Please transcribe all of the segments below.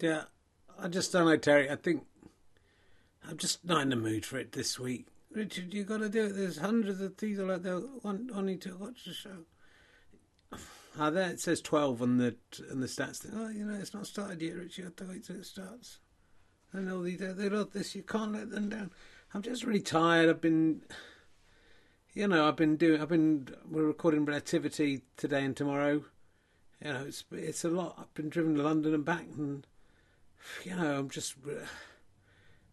Yeah, I just don't know, Terry. I think I'm just not in the mood for it this week. Richard, you got to do it. There's hundreds of people out there want, wanting to watch the show. Ah, there it says 12 on the on the stats thing. Oh, you know, it's not started yet, Richard. You have to wait till it starts. And all these, they love this. You can't let them down. I'm just really tired. I've been, you know, I've been doing. I've been. We're recording Relativity today and tomorrow. You know, it's it's a lot. I've been driven to London and back, and you know, I'm just. Uh,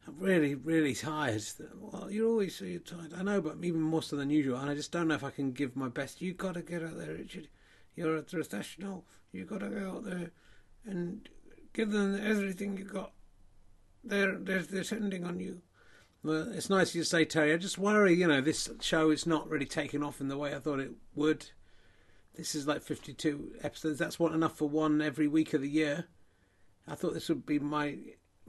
I'm really, really tired. Well, you're always so you're tired. I know, but even more so than usual. And I just don't know if I can give my best. You've got to get out there, Richard. You're a professional. You've got to go out there and give them everything you got. They're they're they're depending on you. Well, it's nice you say, Terry. I just worry, you know, this show is not really taking off in the way I thought it would. This is like 52 episodes. That's what enough for one every week of the year. I thought this would be my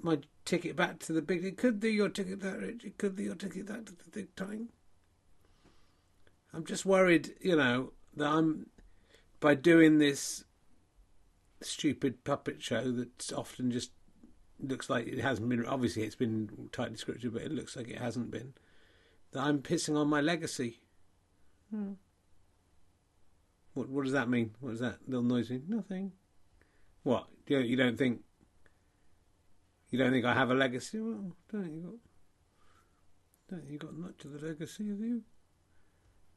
my ticket back to the big. It could be your ticket that rich. It could be your ticket back to the big time. I'm just worried, you know, that I'm by doing this stupid puppet show that's often just looks like it hasn't been. Obviously, it's been tightly scripted, but it looks like it hasn't been. That I'm pissing on my legacy. Hmm. What What does that mean? What does that little noise mean? Nothing. What you you don't think? You don't think I have a legacy? Well, don't you got? Don't you got much of the legacy of you?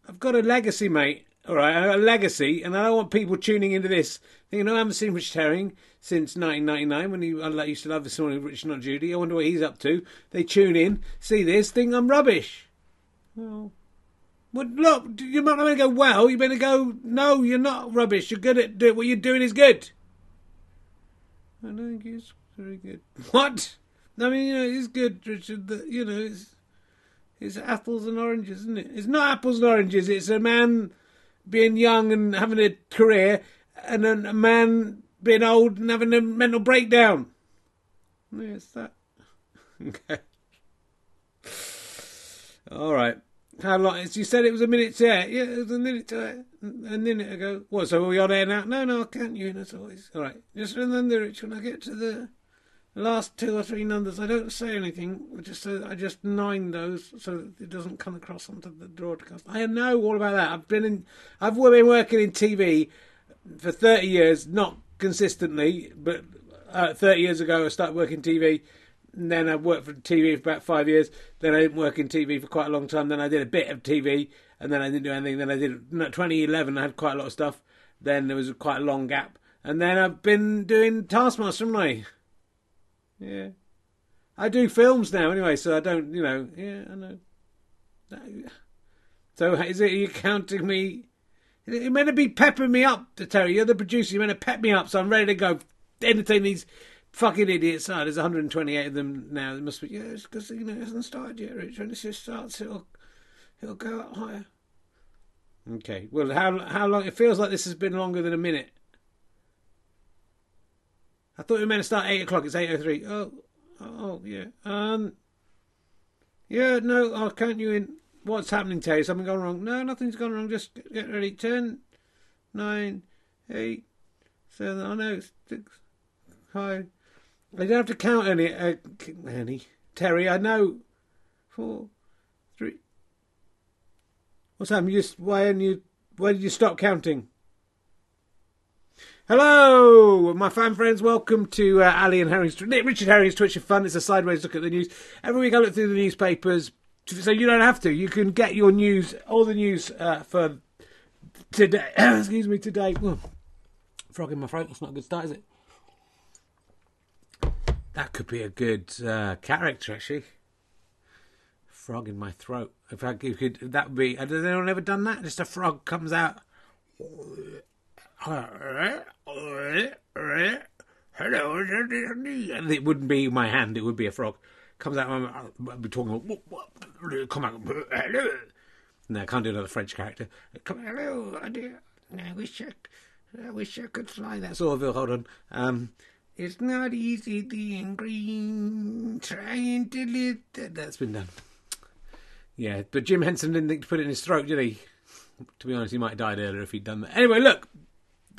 I've got a legacy, mate. All right, I've got a legacy, and I don't want people tuning into this thinking, "No, I haven't seen Rich Herring since 1999 when he I used to love this one with Rich Not Judy. I wonder what he's up to." They tune in, see this, think I'm rubbish. Well, well look, you're not going to go well. You're going to go, no, you're not rubbish. You're good at do, what you're doing is good. I think it's very good. What? I mean, you know, it's good, Richard. That you know, it's it's apples and oranges, isn't it? It's not apples and oranges. It's a man being young and having a career, and a man being old and having a mental breakdown. Yes, that. okay. All right. How long? Is you said it was a minute to air. Yeah, it was a minute to air. A minute ago. What? So are we on air now? No, no, I can't. You as always. All right. Just remember, Rich, when I get to the last two or three numbers, I don't say anything. Just uh, I just nine those so that it doesn't come across onto the broadcast. I know all about that. I've been in. I've been working in TV for thirty years, not consistently, but uh, thirty years ago I started working TV. And then I worked for TV for about five years. Then I didn't work in TV for quite a long time. Then I did a bit of TV, and then I didn't do anything. Then I did 2011. I had quite a lot of stuff. Then there was quite a long gap, and then I've been doing Taskmaster, haven't I? Yeah. I do films now anyway, so I don't, you know, yeah, I know. So is it, are you counting me? You're meant to be peppering me up, you. You're the producer. You're meant to pep me up, so I'm ready to go entertain these fucking idiots. Oh, there's 128 of them now. There must be, yeah, because, you know, it hasn't started yet, Rich. When it just starts, it'll, it'll go up higher. Okay. Well, how how long? It feels like this has been longer than a minute. I thought we were meant to start eight o'clock. It's eight o three. oh three. Oh, oh yeah. Um, yeah. No, I'll count you in. What's happening, Terry? Something gone wrong? No, nothing's gone wrong. Just get ready. Ten, nine, eight, seven. Oh no, six, five. I don't have to count any. Uh, any. Terry, I know. Four, three. What's happened? You just why didn't you? Why did you stop counting? Hello, my fan friends. Welcome to uh, Ali and Harry's Richard Herring's Twitch of Fun. It's a sideways look at the news. Every week I look through the newspapers, so you don't have to. You can get your news, all the news uh, for today. excuse me, today. Frog in my throat. That's not a good start, is it? That could be a good uh, character, actually. Frog in my throat. If I could, that would be. Has anyone ever done that? Just a frog comes out. And it wouldn't be my hand, it would be a frog. Comes out, I'd be talking, about, come out, hello. No, I can't do another French character. Come, out, hello, dear. I wish I, I wish I could fly that sort of. Hold on. Um, it's not easy being green, trying to live. That's been done. Yeah, but Jim Henson didn't think to put it in his throat, did he? To be honest, he might have died earlier if he'd done that. Anyway, look,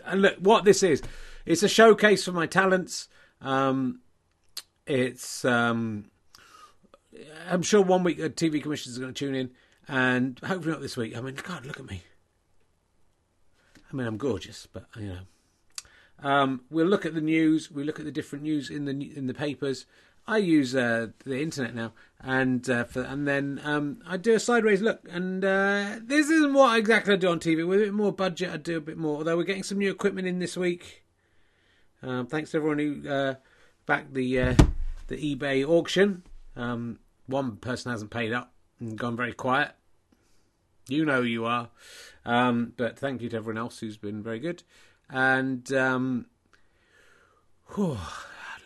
and look what this is. It's a showcase for my talents. Um, it's um, I'm sure one week a TV commissioners are going to tune in, and hopefully not this week. I mean, God, look at me. I mean, I'm gorgeous, but you know. Um, we'll look at the news. We look at the different news in the in the papers. I use uh, the internet now, and uh, for, and then um, I do a sideways look. And uh, this isn't what exactly I do on TV. With a bit more budget, I do a bit more. Although we're getting some new equipment in this week. Um, thanks to everyone who uh, backed the uh, the eBay auction. Um, one person hasn't paid up and gone very quiet. You know who you are. Um, but thank you to everyone else who's been very good. And um, whew,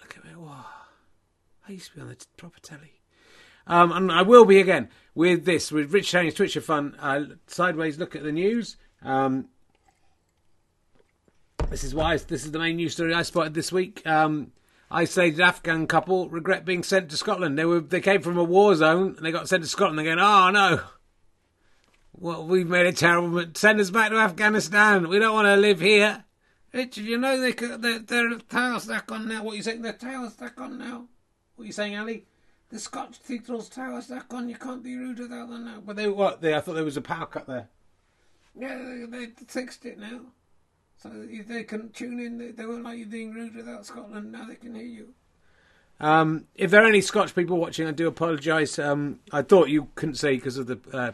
look at me. Whoa. I used to be on the proper telly. Um, and I will be again with this, with Rich Tony's Twitch of Fun. Uh, sideways look at the news. Um, this is why this is the main news story I spotted this week. Um, isolated Afghan couple regret being sent to Scotland. They were they came from a war zone and they got sent to Scotland. They're going, oh no, well we've made a terrible. Send us back to Afghanistan. We don't want to live here. Richard, you know they they're, they're tail stuck on now. What are you saying? They're stuck on now. What are you saying, Ali? The Scotch Cathedral's tower stuck on. You can't be rude without them now. But they what? They I thought there was a power cut there. Yeah, they, they fixed it now. So they can tune in. They, they won't like you being rude without Scotland. Now they can hear you. Um, if there are any Scotch people watching, I do apologise. Um, I thought you couldn't say because of the uh,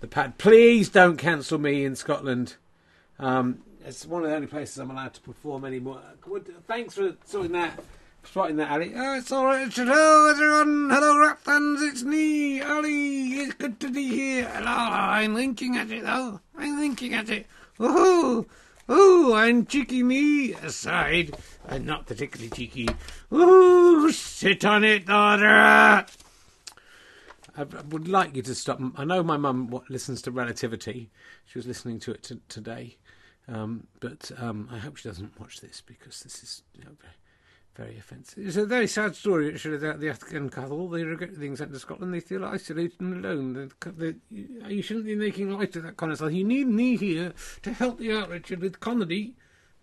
the pad. Please don't cancel me in Scotland. Um, it's one of the only places I'm allowed to perform anymore. Thanks for sorting that, spotting that, Ali. Oh, it's all right. Hello, everyone. Hello, rap fans. It's me, Ali. It's good to be here. Hello. I'm thinking at it, though. I'm thinking at it. Woohoo! Oh, I'm cheeky me aside. I'm not particularly cheeky. Ooh, sit on it, daughter. I would like you to stop. I know my mum listens to Relativity. She was listening to it t- today. Um, but um, I hope she doesn't watch this because this is you know, very, offensive. It's a very sad story, actually, about the Afghan couple. They regret being sent to Scotland. They feel isolated and alone. They, they, you shouldn't be making light of that kind of stuff. You need me here to help you out, Richard, with comedy.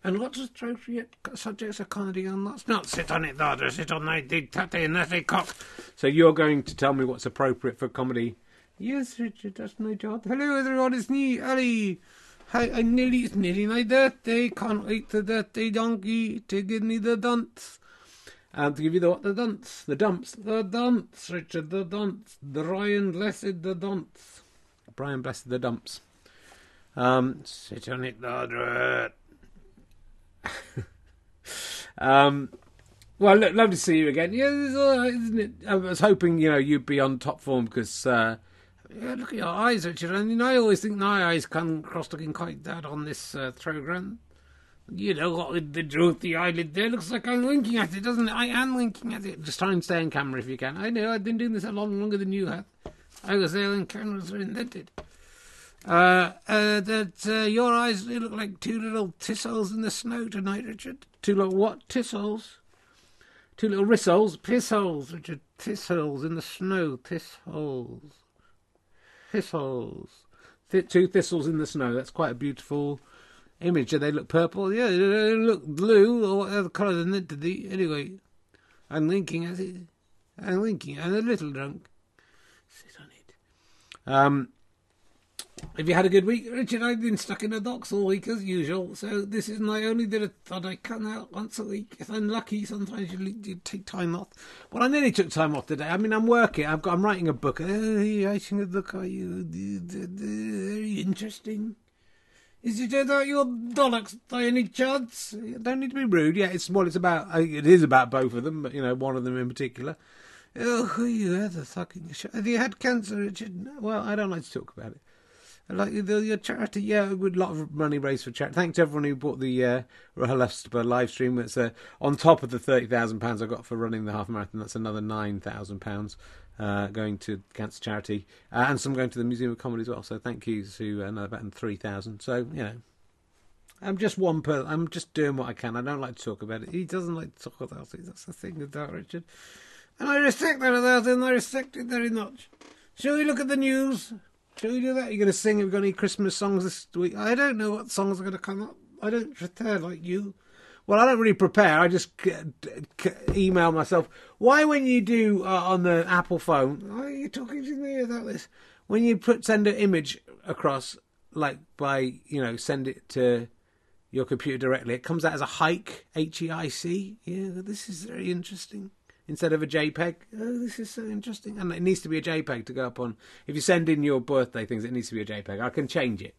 And lots of appropriate subjects of comedy, and let's not sit on it, daughter. Sit on that tatty and that cock. So you're going to tell me what's appropriate for comedy? Yes, Richard, that's my job. Hello, everyone. It's me, Ali. Hi, I nearly, it's nearly my birthday. Can't wait to the birthday donkey to give me the dunce. And to give you the what? The dunce. The dumps. The dunce, Richard. The dunce. Brian Blessed the dunce. Brian Blessed the dumps. Um, sit on it, Lord. um, well, look, lovely to see you again. Yeah, isn't it? I was hoping, you know, you'd be on top form because uh, yeah, look at your eyes, Richard. I mean, I always think my eyes come across looking quite dead on this uh, program. You know what with the droopy eyelid there looks like I'm winking at it, doesn't it? I am winking at it. Just try and stay in camera if you can. I know I've been doing this a lot longer than you have. I was there when cameras were invented. Uh, uh, that uh, your eyes they look like two little tissels in the snow tonight, Richard. Two little what? Tissels. Two little rissoles, pissholes, Richard. Tissels in the snow, tissholes thistles. Th- two thistles in the snow. That's quite a beautiful image. Do they look purple? Yeah, they look blue or whatever colour than it did. Anyway, I'm thinking at it. I'm thinking. I'm a little drunk. Sit on it. Um, have you had a good week, Richard? I've been stuck in the docks all week as usual, so this is my only of thought I come out once a week. If I'm lucky, sometimes you, you take time off. Well, I nearly took time off today. I mean, I'm working. I've got. I'm writing a book. Oh, you writing a book? Are you very interesting? Is it about your dollars by any chance? You don't need to be rude. Yeah, it's what it's about. It is about both of them, but you know, one of them in particular. Oh, you had a fucking. Have you had cancer, Richard? Well, I don't like to talk about it like the, your charity, yeah, a lot of money raised for charity. Thanks to everyone who bought the uh, live stream. It's uh, on top of the thirty thousand pounds I got for running the half marathon. That's another nine thousand uh, going to cancer charity, uh, and some going to the Museum of Comedy as well. So thank you to another about three thousand. So you know, I'm just one person. I'm just doing what I can. I don't like to talk about it. He doesn't like to talk about it. That's the thing with that, Richard. And I respect that about him. I respect it very much. Shall we look at the news? Shall we do that? You're going to sing? Have we got any Christmas songs this week? I don't know what songs are going to come up. I don't prepare like you. Well, I don't really prepare. I just c- c- email myself. Why, when you do uh, on the Apple phone, are you talking to me about this? When you put send an image across, like by you know send it to your computer directly, it comes out as a hike, H E I C. Yeah, this is very interesting. Instead of a JPEG, oh, this is so interesting, and it needs to be a JPEG to go up on. If you send in your birthday things, it needs to be a JPEG. I can change it.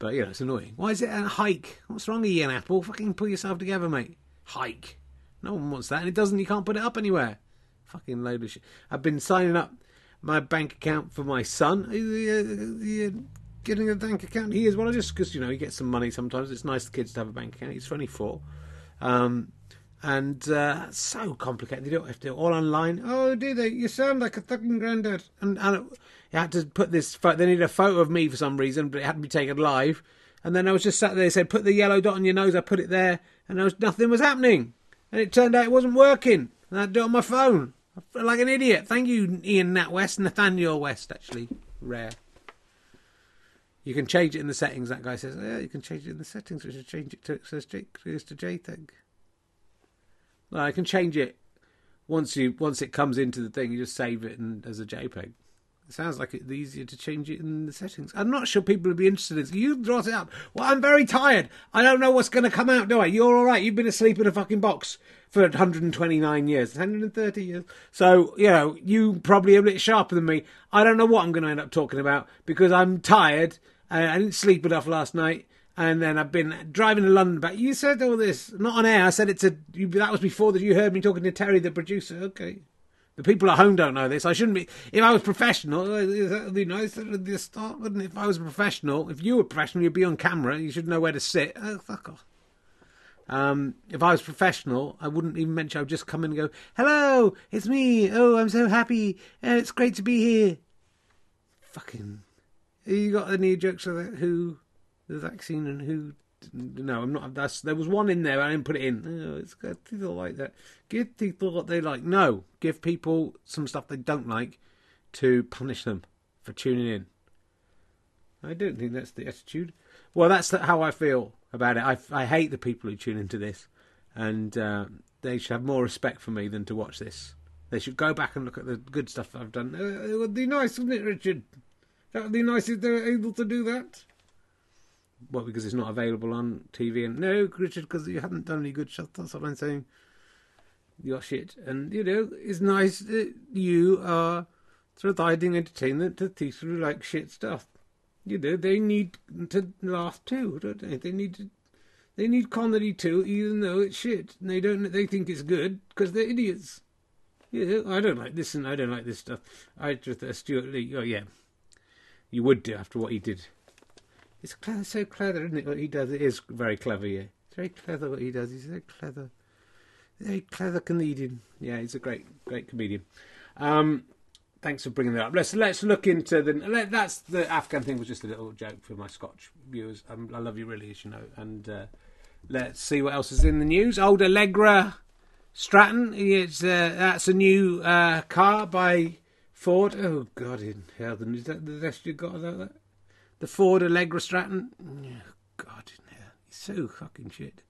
But you know, it's annoying. Why is it a hike? What's wrong with you, an Apple? Fucking pull yourself together, mate. Hike. No one wants that, and it doesn't. You can't put it up anywhere. Fucking load of shit. I've been signing up my bank account for my son. Uh, uh, getting a bank account. He is well, just because you know he gets some money sometimes. It's nice for kids to have a bank account. He's twenty four. Um, and uh, so complicated. They don't have to do it all online. Oh, do they? You sound like a fucking granddad. And, and you had to put this. They needed a photo of me for some reason, but it had to be taken live. And then I was just sat there. They said, "Put the yellow dot on your nose." I put it there, and there was nothing was happening. And it turned out it wasn't working. And I had to do it on my phone. I felt like an idiot. Thank you, Ian Nat West, Nathaniel West. Actually, rare. You can change it in the settings. That guy says, "Yeah, you can change it in the settings. We should change it to it says to JPEG." Well, I can change it once you once it comes into the thing. You just save it and, as a JPEG. It sounds like it's easier to change it in the settings. I'm not sure people would be interested in this. You brought it up. Well, I'm very tired. I don't know what's going to come out, do I? You're all right. You've been asleep in a fucking box for 129 years, 130 years. So, you know, you probably a bit sharper than me. I don't know what I'm going to end up talking about because I'm tired. I didn't sleep enough last night and then I've been driving to London back. You said all this, not on air. I said it to you. That was before that you heard me talking to Terry, the producer. Okay. The people at home don't know this. I shouldn't be. If I was professional, would nice at the start, wouldn't? If I was a professional, if you were professional, you'd be on camera. You should know where to sit. Oh, fuck off. Um, if I was professional, I wouldn't even mention. I'd just come in and go, "Hello, it's me. Oh, I'm so happy. Uh, it's great to be here." Fucking. You got any jokes that? Who the vaccine and who? No, I'm not. That's there was one in there. I didn't put it in. Oh, it's people like that. Give people what they like. No, give people some stuff they don't like to punish them for tuning in. I don't think that's the attitude. Well, that's how I feel about it. I, I hate the people who tune into this, and uh, they should have more respect for me than to watch this. They should go back and look at the good stuff I've done. Uh, it would be nice, wouldn't it, Richard? That would be nice if they were able to do that. Well, because it's not available on TV. And no, Richard, because you haven't done any good stuff. That's what I'm saying. Your shit, and you know, it's nice that you are providing entertainment to people who like shit stuff. You know, they need to laugh too, don't they? They need to, they need comedy too, even though it's shit. And they don't. They think it's good because they're idiots. Yeah, I don't like this, and I don't like this stuff. I just uh, Stewart Lee. Oh yeah, you would do after what he did. It's so clever, isn't it? What he does, it is very clever. Yeah, it's very clever what he does. He's very clever, very clever comedian. Yeah, he's a great, great comedian. Um, thanks for bringing that up. Let's let's look into the. Let, that's the Afghan thing was just a little joke for my Scotch viewers. Um, I love you really, as you know. And uh, let's see what else is in the news. Old Allegra Stratton. It's uh, that's a new uh, car by Ford. Oh God in heaven, is that the best you got about that? The Ford Allegra Stratton. Oh, God he's so fucking shit.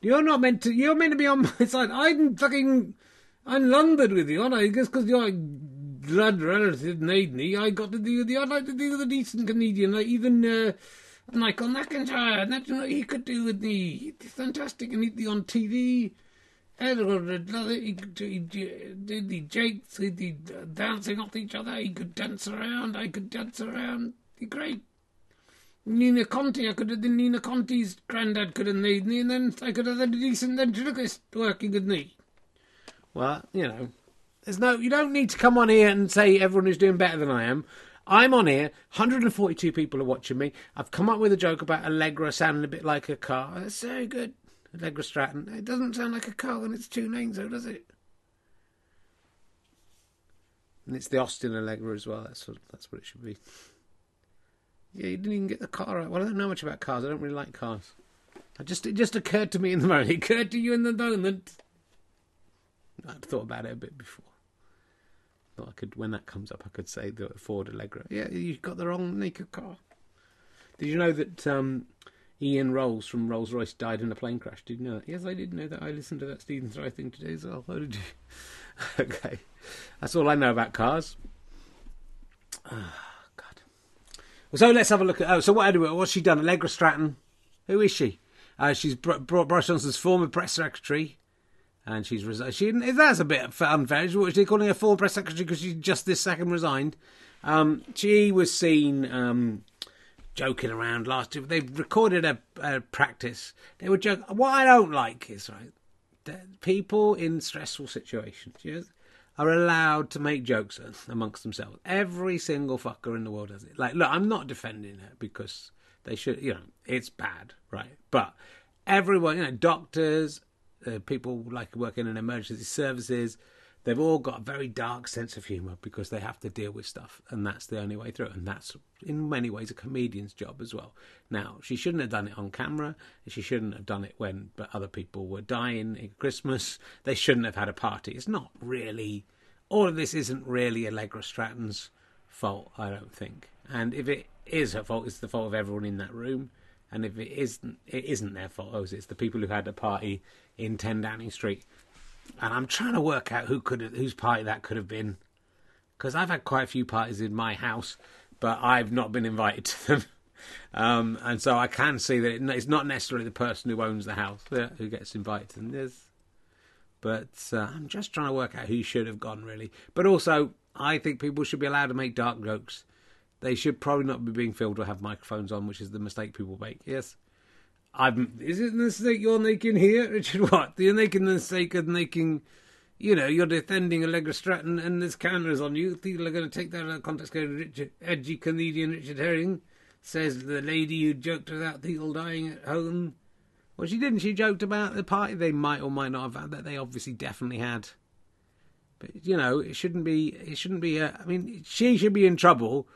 You're not meant to. You're meant to be on my side. I'm fucking. I'm lumbered with you, aren't I? Just because you're blood relative made me, I got to do the. I'd like to do the decent comedian, like even uh, Michael McIntyre. And that's what he could do with me. It's fantastic, and he'd be on TV. Edward, he did the jakes, he'd be dancing off each other. He could dance around. I could dance around. Be great. Nina Conti, I could have the Nina Conti's granddad could have made me, and then I could have had a decent ventriloquist working with me. Well, you know, there's no, you don't need to come on here and say everyone who's doing better than I am. I'm on here. 142 people are watching me. I've come up with a joke about Allegra sounding a bit like a car. That's so good. Allegra Stratton. It doesn't sound like a car when it's two names, though, does it? And it's the Austin Allegra as well. That's what, that's what it should be. Yeah, you didn't even get the car right. Well, I don't know much about cars. I don't really like cars. I just it just occurred to me in the moment. It occurred to you in the moment. I'd thought about it a bit before. Thought I could, when that comes up, I could say the Ford Allegra. Yeah, you got the wrong naked car. Did you know that um, Ian Rolls from Rolls Royce died in a plane crash. Did you know that? Yes, I did know that. I listened to that Stephen Fry thing today as well. How did you? okay, that's all I know about cars. So let's have a look at. Oh, so what? What's she done? Allegra Stratton. Who is she? Uh, she's Boris Johnson's former press secretary, and she's resigned. She that's a bit unfair. What she calling her former press secretary because she just this second resigned? Um, she was seen. Um, joking around last year. They recorded a, a practice. They were joking. What I don't like is right. People in stressful situations yes, are allowed to make jokes amongst themselves. Every single fucker in the world does it. Like, look, I'm not defending it because they should. You know, it's bad, right? But everyone, you know, doctors, uh, people like working in emergency services they've all got a very dark sense of humour because they have to deal with stuff, and that's the only way through. And that's in many ways a comedian's job as well. Now, she shouldn't have done it on camera. She shouldn't have done it when but other people were dying at Christmas. They shouldn't have had a party. It's not really. All of this isn't really Allegra Stratton's fault, I don't think. And if it is her fault, it's the fault of everyone in that room. And if it isn't, it isn't their fault. It's the people who had a party in 10 Downing Street and I'm trying to work out who could whose party that could have been, because I've had quite a few parties in my house, but I've not been invited to them, um, and so I can see that it's not necessarily the person who owns the house who gets invited them. There's, but uh, I'm just trying to work out who should have gone really. But also, I think people should be allowed to make dark jokes. They should probably not be being filmed or have microphones on, which is the mistake people make. Yes. I'm. Is it the mistake you're making here, Richard? What you're making the mistake of making? You know, you're defending Allegra Stratton, and there's cameras on you. People are going to take that out of context. Going, Richard, edgy comedian Richard Herring says the lady who joked about people dying at home. Well, she didn't. She joked about the party they might or might not have had. That they obviously definitely had. But you know, it shouldn't be. It shouldn't be. A, I mean, she should be in trouble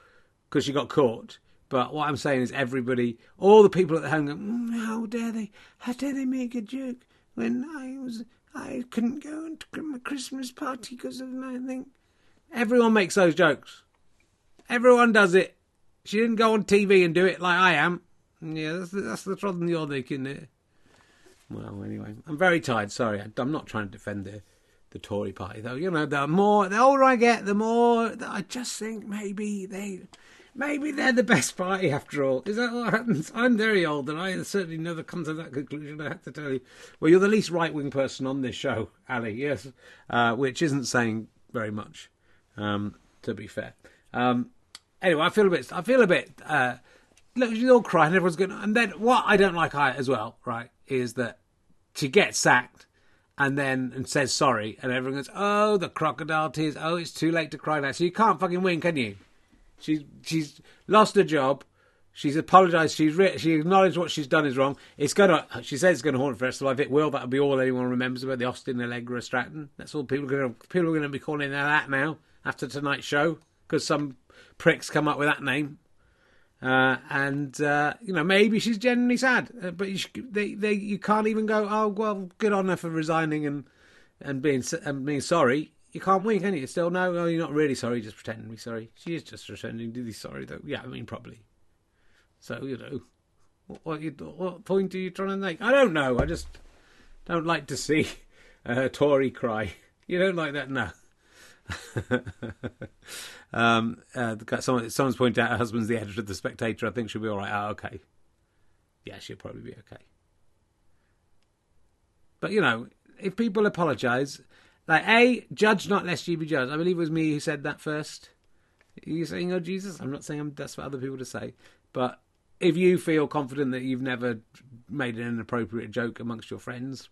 because she got caught. But what I'm saying is, everybody, all the people at the home, go, mm, how dare they? How dare they make a joke when I was, I couldn't go to my Christmas party because of my thing. Everyone makes those jokes. Everyone does it. She didn't go on TV and do it like I am. Yeah, that's the, that's the trouble you're making there. Well, anyway, I'm very tired. Sorry, I'm not trying to defend the the Tory party, though. You know, the more the older I get, the more I just think maybe they maybe they're the best party after all. Is that what happens? I'm very old, and I certainly never come to that conclusion. I have to tell you. Well, you're the least right wing person on this show, Ali. Yes, uh, which isn't saying very much, um, to be fair. Um, anyway, I feel a bit. I feel a bit. Uh, look, she's all crying. Everyone's going. And then what I don't like I, as well, right, is that she gets sacked and then and says sorry, and everyone goes, "Oh, the crocodile tears. Oh, it's too late to cry now." So you can't fucking win, can you? She's she's lost her job. She's apologised. She's re- she acknowledged what she's done is wrong. It's gonna. She says it's gonna haunt for the rest of life. It will. That'll be all anyone remembers about the Austin Allegra Stratton. That's all people are gonna people are gonna be calling her that now after tonight's show because some pricks come up with that name. Uh, and uh, you know maybe she's genuinely sad, uh, but you, they, they, you can't even go. Oh well, good on her for resigning and and being and being sorry you can't win, can you? Still, no, no, you're not really sorry, just pretending to be sorry. She is just pretending to be sorry, though. Yeah, I mean, probably. So, you know, what, what, you, what point are you trying to make? I don't know. I just don't like to see a Tory cry. You don't like that? No. um, uh, someone, someone's pointed out her husband's the editor of The Spectator. I think she'll be all right. Oh, okay. Yeah, she'll probably be okay. But, you know, if people apologise, like, A, judge not lest you be judged. I believe it was me who said that first. Are you saying, oh, Jesus? I'm not saying I'm, that's for other people to say. But if you feel confident that you've never made an inappropriate joke amongst your friends,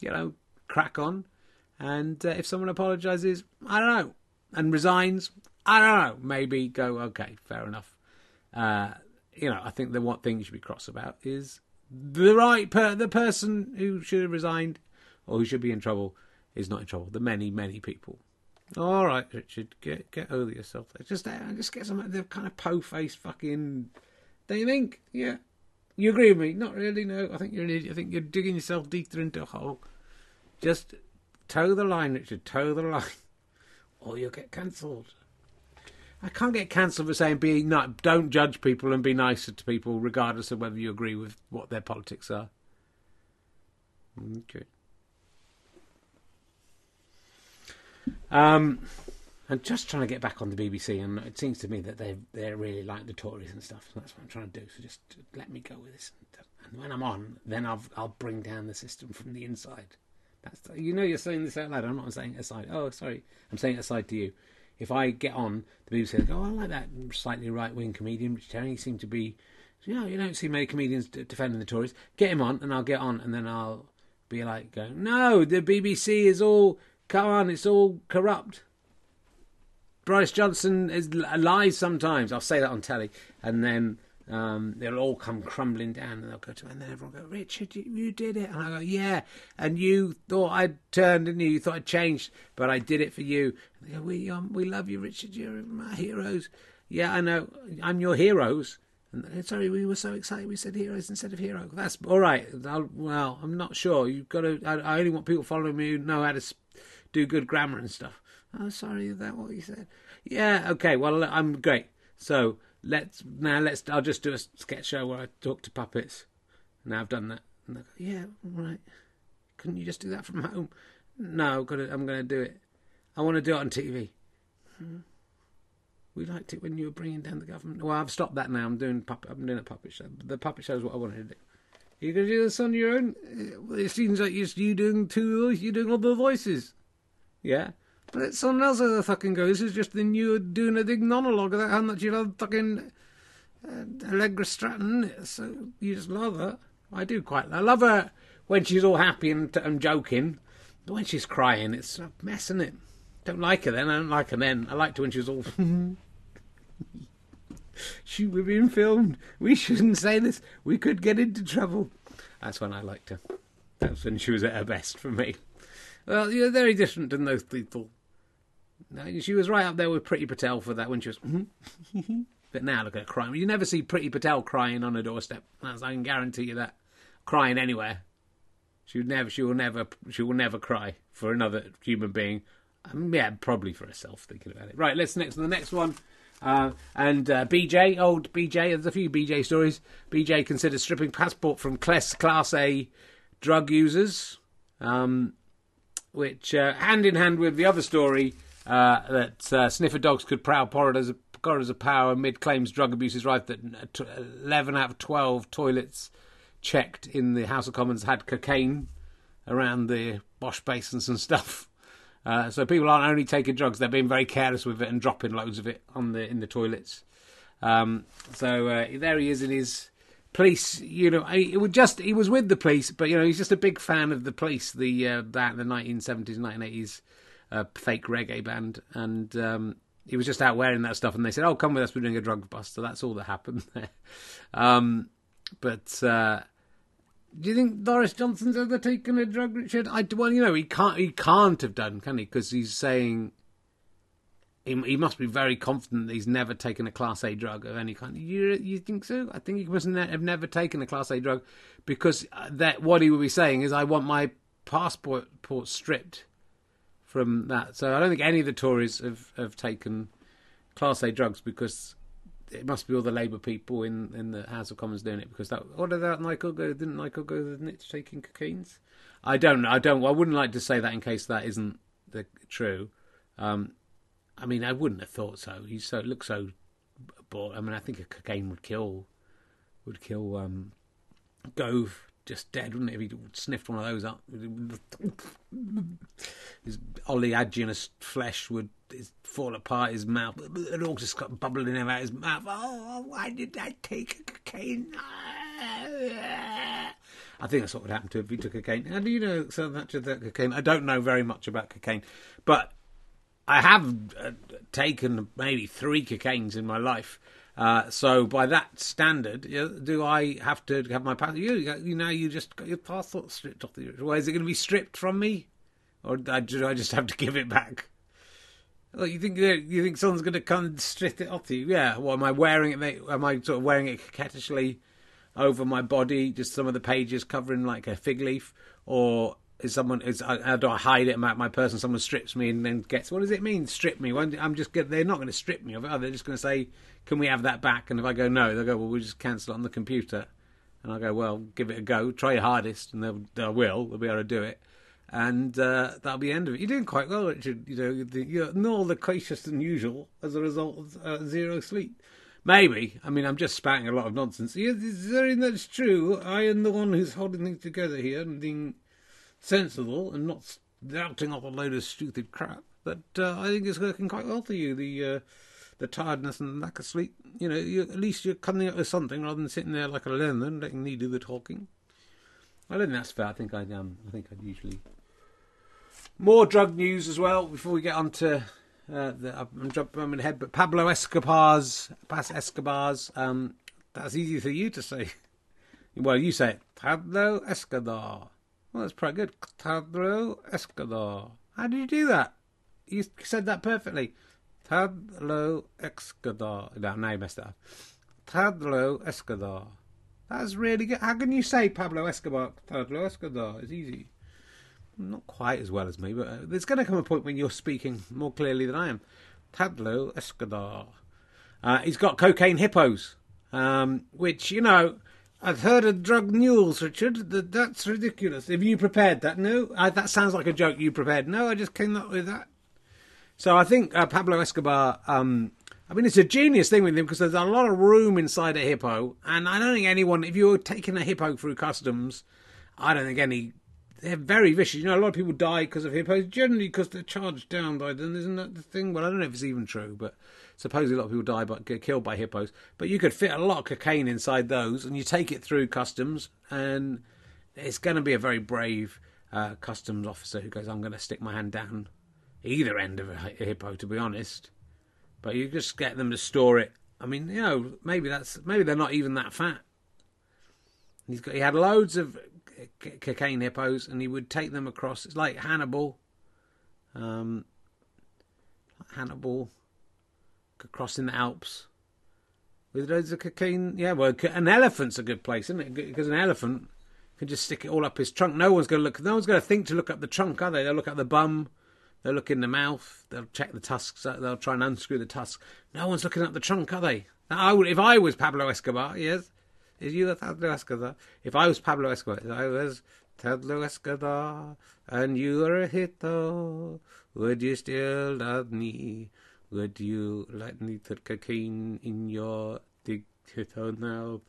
you know, crack on. And uh, if someone apologises, I don't know, and resigns, I don't know, maybe go, okay, fair enough. Uh, you know, I think the one thing you should be cross about is the right per- the person who should have resigned or who should be in trouble is not in trouble. The many, many people. All right, Richard, get get over yourself. Just uh, just get some of the kind of po-faced fucking. Don't you think? Yeah, you agree with me? Not really. No, I think you're an idiot. I think you're digging yourself deeper into a hole. Just toe the line, Richard. Toe the line, or you'll get cancelled. I can't get cancelled for saying be not, don't judge people and be nicer to people regardless of whether you agree with what their politics are. Okay. Um, I'm just trying to get back on the BBC, and it seems to me that they they really like the Tories and stuff. So that's what I'm trying to do. So just let me go with this, and when I'm on, then I'll I'll bring down the system from the inside. That's you know you're saying this out loud. I'm not saying it aside. Oh, sorry, I'm saying it aside to you. If I get on the BBC, go, oh, I like that slightly right wing comedian, Rich Terry. Seemed to be, you know, you don't see many comedians defending the Tories. Get him on, and I'll get on, and then I'll be like, going, no, the BBC is all come on, it's all corrupt. Boris Johnson is lies sometimes. I'll say that on telly, and then um, they'll all come crumbling down, and they'll go to, and then everyone go, Richard, you, you, did it, and I go, yeah, and you thought I'd turned, and you? you thought I'd changed, but I did it for you. And they go, we um, we love you, Richard. You're my heroes. Yeah, I know, I'm your heroes. And sorry, we were so excited. We said heroes instead of hero. That's all right. I'll, well, I'm not sure. You've got to. I, I, only want people following me who know how to do good grammar and stuff. Oh, sorry, is that what you said? Yeah. Okay. Well, I'm great. So let's now let's. I'll just do a sketch show where I talk to puppets. Now I've done that. And go, yeah, right. Couldn't you just do that from home? No, got I'm going to do it. I want to do it on TV. Hmm. We liked it when you were bringing down the government. Well, I've stopped that now. I'm doing puppet. I'm doing a puppet show. The puppet show is what I wanted to do. You going to do this on your own? It seems like you're you doing two. You're doing all the voices. Yeah. But it's someone else that fucking go. This is just the new doing a big monologue that how much you love fucking uh, Allegra Stratton. So you just love her. I do quite. I love her when she's all happy and, and joking. But when she's crying, it's a mess, isn't it? Don't like her then. I don't like her then. I liked her when she was all. she was being filmed. We shouldn't say this. We could get into trouble. That's when I liked her. That's when she was at her best for me. Well, you're very different than those people. She was right up there with Priti Patel for that when she was. but now look at her crying. You never see Priti Patel crying on a doorstep. That's, I can guarantee you that. Crying anywhere. She would never. She will never. She will never cry for another human being. Um, yeah, probably for herself. Thinking about it. Right. Let's next to the next one. Uh, and uh, BJ, old BJ, there's a few BJ stories. BJ considers stripping passport from class, class A drug users. Um, which uh, hand in hand with the other story uh, that uh, sniffer dogs could prowl corridors, corridors of power amid claims drug abuse is right. That 11 out of 12 toilets checked in the House of Commons had cocaine around the wash basins and stuff. Uh, so people aren't only taking drugs; they're being very careless with it and dropping loads of it on the in the toilets. Um, so uh, there he is in his police, you know, it would just he was with the police, but you know he's just a big fan of the police, the uh, that the 1970s, 1980s uh, fake reggae band, and um, he was just out wearing that stuff, and they said, "Oh, come with us, we're doing a drug bust." So that's all that happened there. Um, but uh, do you think Boris Johnson's ever taken a drug, Richard? I well, you know, he can't he can't have done, can he? Because he's saying he, he must be very confident that he's never taken a Class A drug of any kind. You you think so? I think he must have never taken a Class A drug because uh, that what he would be saying is, I want my passport stripped from that. So I don't think any of the Tories have, have taken Class A drugs because it must be all the Labour people in, in the House of Commons doing it because that what did that Michael Gove didn't Michael Gove the taking cocaines? I don't I don't I wouldn't like to say that in case that isn't the true. Um, I mean, I wouldn't have thought so. He so looks so. I mean, I think a cocaine would kill would kill um, Gove just dead, wouldn't it? If he sniffed one of those up, his oleaginous flesh would fall apart. His mouth, it all just got bubbling out of his mouth. Oh, why did I take cocaine? I think that's what would happen to him if he took cocaine. How do you know so much about cocaine? I don't know very much about cocaine, but I have uh, taken maybe three cocaines in my life. Uh, so by that standard, do I have to have my passport? You, you know, you just got your passport stripped off the. Why is it going to be stripped from me, or do I just have to give it back? Well, you think you think someone's going to come and strip it off you? Yeah. What am I wearing it? Am I sort of wearing it coquettishly over my body? Just some of the pages covering like a fig leaf, or is someone is I, I don't hide it about my person. Someone strips me and then gets. What does it mean? Strip me? I'm just. They're not going to strip me of it. They're just going to say, "Can we have that back?" And if I go no, they'll go, "Well, we'll just cancel it on the computer." And I go, "Well, give it a go. Try your hardest, and they'll they will. They'll be able to do it." And uh, that'll be the end of it. You're doing quite well, Richard. You know, you're more loquacious than usual as a result of uh, zero sleep. Maybe. I mean, I'm just spouting a lot of nonsense. Is there anything that's true? I am the one who's holding things together here and being sensible and not doubting off a load of stupid crap. But uh, I think it's working quite well for you. The uh, the tiredness and lack of sleep. You know, you, at least you're coming up with something rather than sitting there like a lemon letting me do the talking. I don't think that's fair. I think I um, I think I'd usually more drug news as well before we get on to uh, the, I'm jumping I'm in head, but Pablo Escobar's, Paz Escobar's. Um, that's easy for you to say. Well, you say it. Pablo Escobar. Well, that's pretty good. Pablo Escobar. How did you do that? You said that perfectly. Pablo Escobar. No, now you messed it up. Pablo Escobar. That's really good. How can you say Pablo Escobar? Pablo Escobar. It's easy not quite as well as me, but uh, there's going to come a point when you're speaking more clearly than I am. Pablo Escobar. Uh, he's got cocaine hippos, um, which, you know, I've heard of drug mules, Richard. That's ridiculous. Have you prepared that? No? I, that sounds like a joke you prepared. No, I just came up with that. So I think uh, Pablo Escobar, um, I mean, it's a genius thing with him because there's a lot of room inside a hippo. And I don't think anyone, if you were taking a hippo through customs, I don't think any they're very vicious. You know, a lot of people die because of hippos, generally because they're charged down by them. Isn't that the thing? Well, I don't know if it's even true, but supposedly a lot of people die but get killed by hippos. But you could fit a lot of cocaine inside those, and you take it through customs, and it's going to be a very brave uh, customs officer who goes, "I'm going to stick my hand down either end of a hippo." To be honest, but you just get them to store it. I mean, you know, maybe that's maybe they're not even that fat. He's got he had loads of cocaine hippos, and he would take them across. It's like Hannibal, um, Hannibal crossing the Alps with loads of cocaine. Yeah, well, an elephant's a good place, isn't it? Because an elephant can just stick it all up his trunk. No one's going to look. No one's going to think to look up the trunk, are they? They'll look at the bum. They'll look in the mouth. They'll check the tusks. Uh, they'll try and unscrew the tusks. No one's looking at the trunk, are they? I would, if I was Pablo Escobar, yes, is you Pablo Escobar? If I was Pablo Escobar, if I was Pablo Escobar, and you were a hito, would you still love me? Would you let me put cocaine in your hito mouth?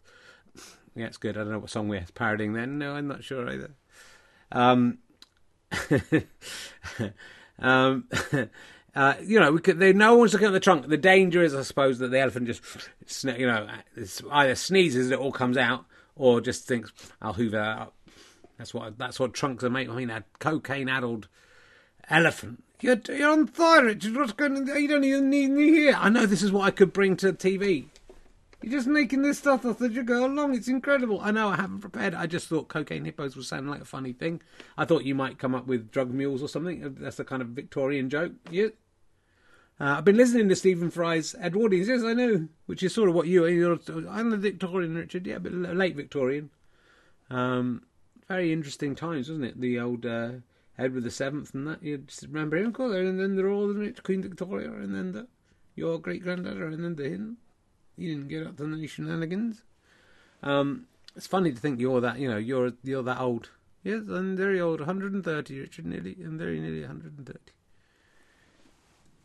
Yeah, it's good. I don't know what song we're parodying then. No, I'm not sure either. Um, um, Uh, you know, could, they, no one's looking at the trunk. The danger is, I suppose, that the elephant just, you know, either sneezes, and it all comes out, or just thinks, "I'll hoover that up." That's what that's what trunks are made. I mean, a cocaine-addled elephant. You're, you're on fire, Richard. What's going? You don't even need me here. I know this is what I could bring to TV. You're just making this stuff up as you go along. It's incredible. I know I haven't prepared. I just thought cocaine hippos was sounding like a funny thing. I thought you might come up with drug mules or something. That's a kind of Victorian joke. Uh, I've been listening to Stephen Fry's Edwardians. Yes, I know. Which is sort of what you are. I'm a Victorian, Richard. Yeah, but late Victorian. Um, very interesting times, wasn't it? The old uh, Edward the Seventh and that. You just remember him, of course. And then they're all the Queen Victoria, and then the, your great granddaughter, and then the him. You didn't get up to any shenanigans. Um, it's funny to think you're that. You know, you're you're that old. Yes, I'm very old. 130, Richard. Nearly, I'm very nearly 130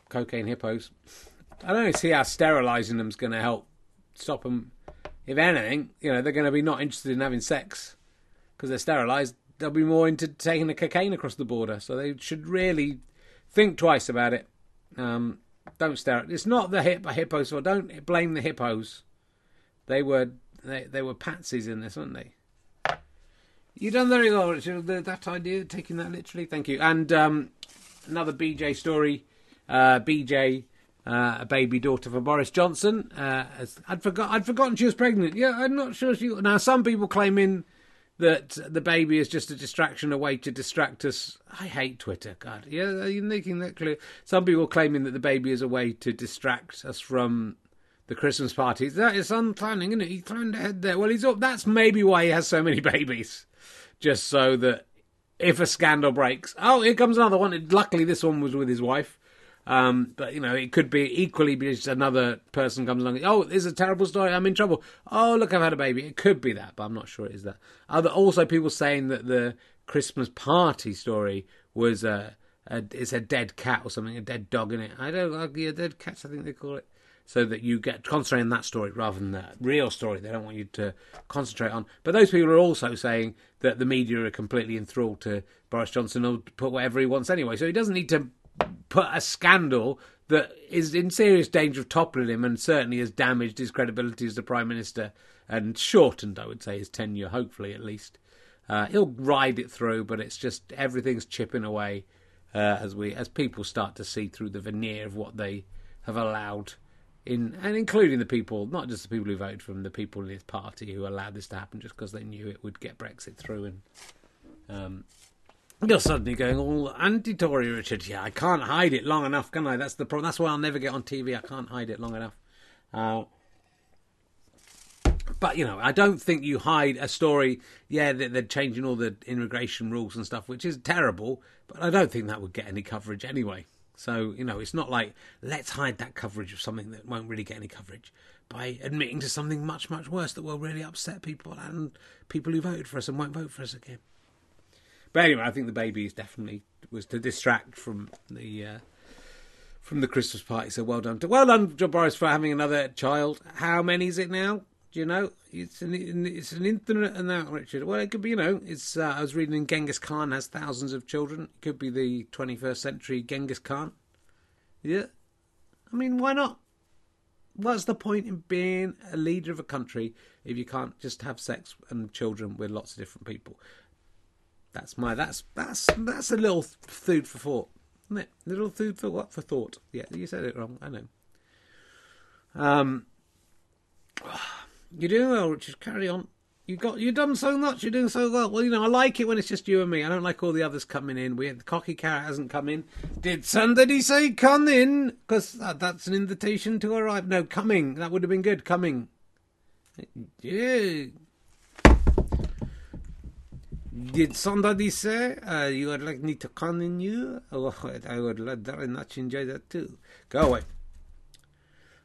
cocaine hippos. I don't see how sterilising them's going to help stop them. If anything, you know, they're going to be not interested in having sex because they're sterilised. They'll be more into taking the cocaine across the border. So they should really think twice about it. Um, don't stare. At it's not the hip, hippos. Or don't blame the hippos. They were they, they were patsies in this, weren't they? You done very well, Richard. That idea, taking that literally. Thank you. And um, another BJ story uh, BJ, uh, a baby daughter for Boris Johnson. Uh, I'd forgot. I'd forgotten she was pregnant. Yeah, I'm not sure she. Now some people claiming that the baby is just a distraction, a way to distract us. I hate Twitter. God, yeah, you're making that clear. Some people claiming that the baby is a way to distract us from the Christmas parties. That is unplanning, isn't it? He planned ahead there. Well, he's up. That's maybe why he has so many babies, just so that if a scandal breaks. Oh, here comes another one. Luckily, this one was with his wife. Um, but you know, it could be equally because another person comes along. Oh, this is a terrible story. I'm in trouble. Oh, look, I've had a baby. It could be that, but I'm not sure it is that. Other also people saying that the Christmas party story was a, a it's a dead cat or something, a dead dog in it. I don't like yeah, dead cats. I think they call it. So that you get concentrate on that story rather than the real story. They don't want you to concentrate on. But those people are also saying that the media are completely enthralled to Boris Johnson. Will put whatever he wants anyway. So he doesn't need to put a scandal that is in serious danger of toppling him and certainly has damaged his credibility as the Prime Minister and shortened, I would say, his tenure, hopefully at least. Uh, he'll ride it through, but it's just everything's chipping away uh, as we as people start to see through the veneer of what they have allowed in, and including the people, not just the people who voted for him, the people in his party who allowed this to happen just because they knew it would get Brexit through and um, you're suddenly going all anti-Tory, Richard. Yeah, I can't hide it long enough, can I? That's the problem. That's why I'll never get on TV. I can't hide it long enough. Uh, but you know, I don't think you hide a story. Yeah, they're changing all the immigration rules and stuff, which is terrible. But I don't think that would get any coverage anyway. So you know, it's not like let's hide that coverage of something that won't really get any coverage by admitting to something much, much worse that will really upset people and people who voted for us and won't vote for us again. But anyway, I think the baby is definitely was to distract from the uh, from the Christmas party. So well done to well done, John Boris, for having another child. How many is it now? Do you know? It's an it's an infinite amount, Richard. Well, it could be. You know, it's. Uh, I was reading in Genghis Khan has thousands of children. It could be the 21st century Genghis Khan. Yeah, I mean, why not? What's the point in being a leader of a country if you can't just have sex and children with lots of different people? That's my that's that's that's a little food for thought, isn't it? Little food for what for thought. Yeah, you said it wrong. I know. Um, you're doing well, Richard. Carry on. You got you've done so much. You're doing so well. Well, you know, I like it when it's just you and me. I don't like all the others coming in. We the cocky carrot hasn't come in. Did somebody say come in? Because that, that's an invitation to arrive. No, coming. That would have been good. Coming. Yeah, did somebody say uh, you would like me to continue? Oh, I would very much enjoy that too. Go away.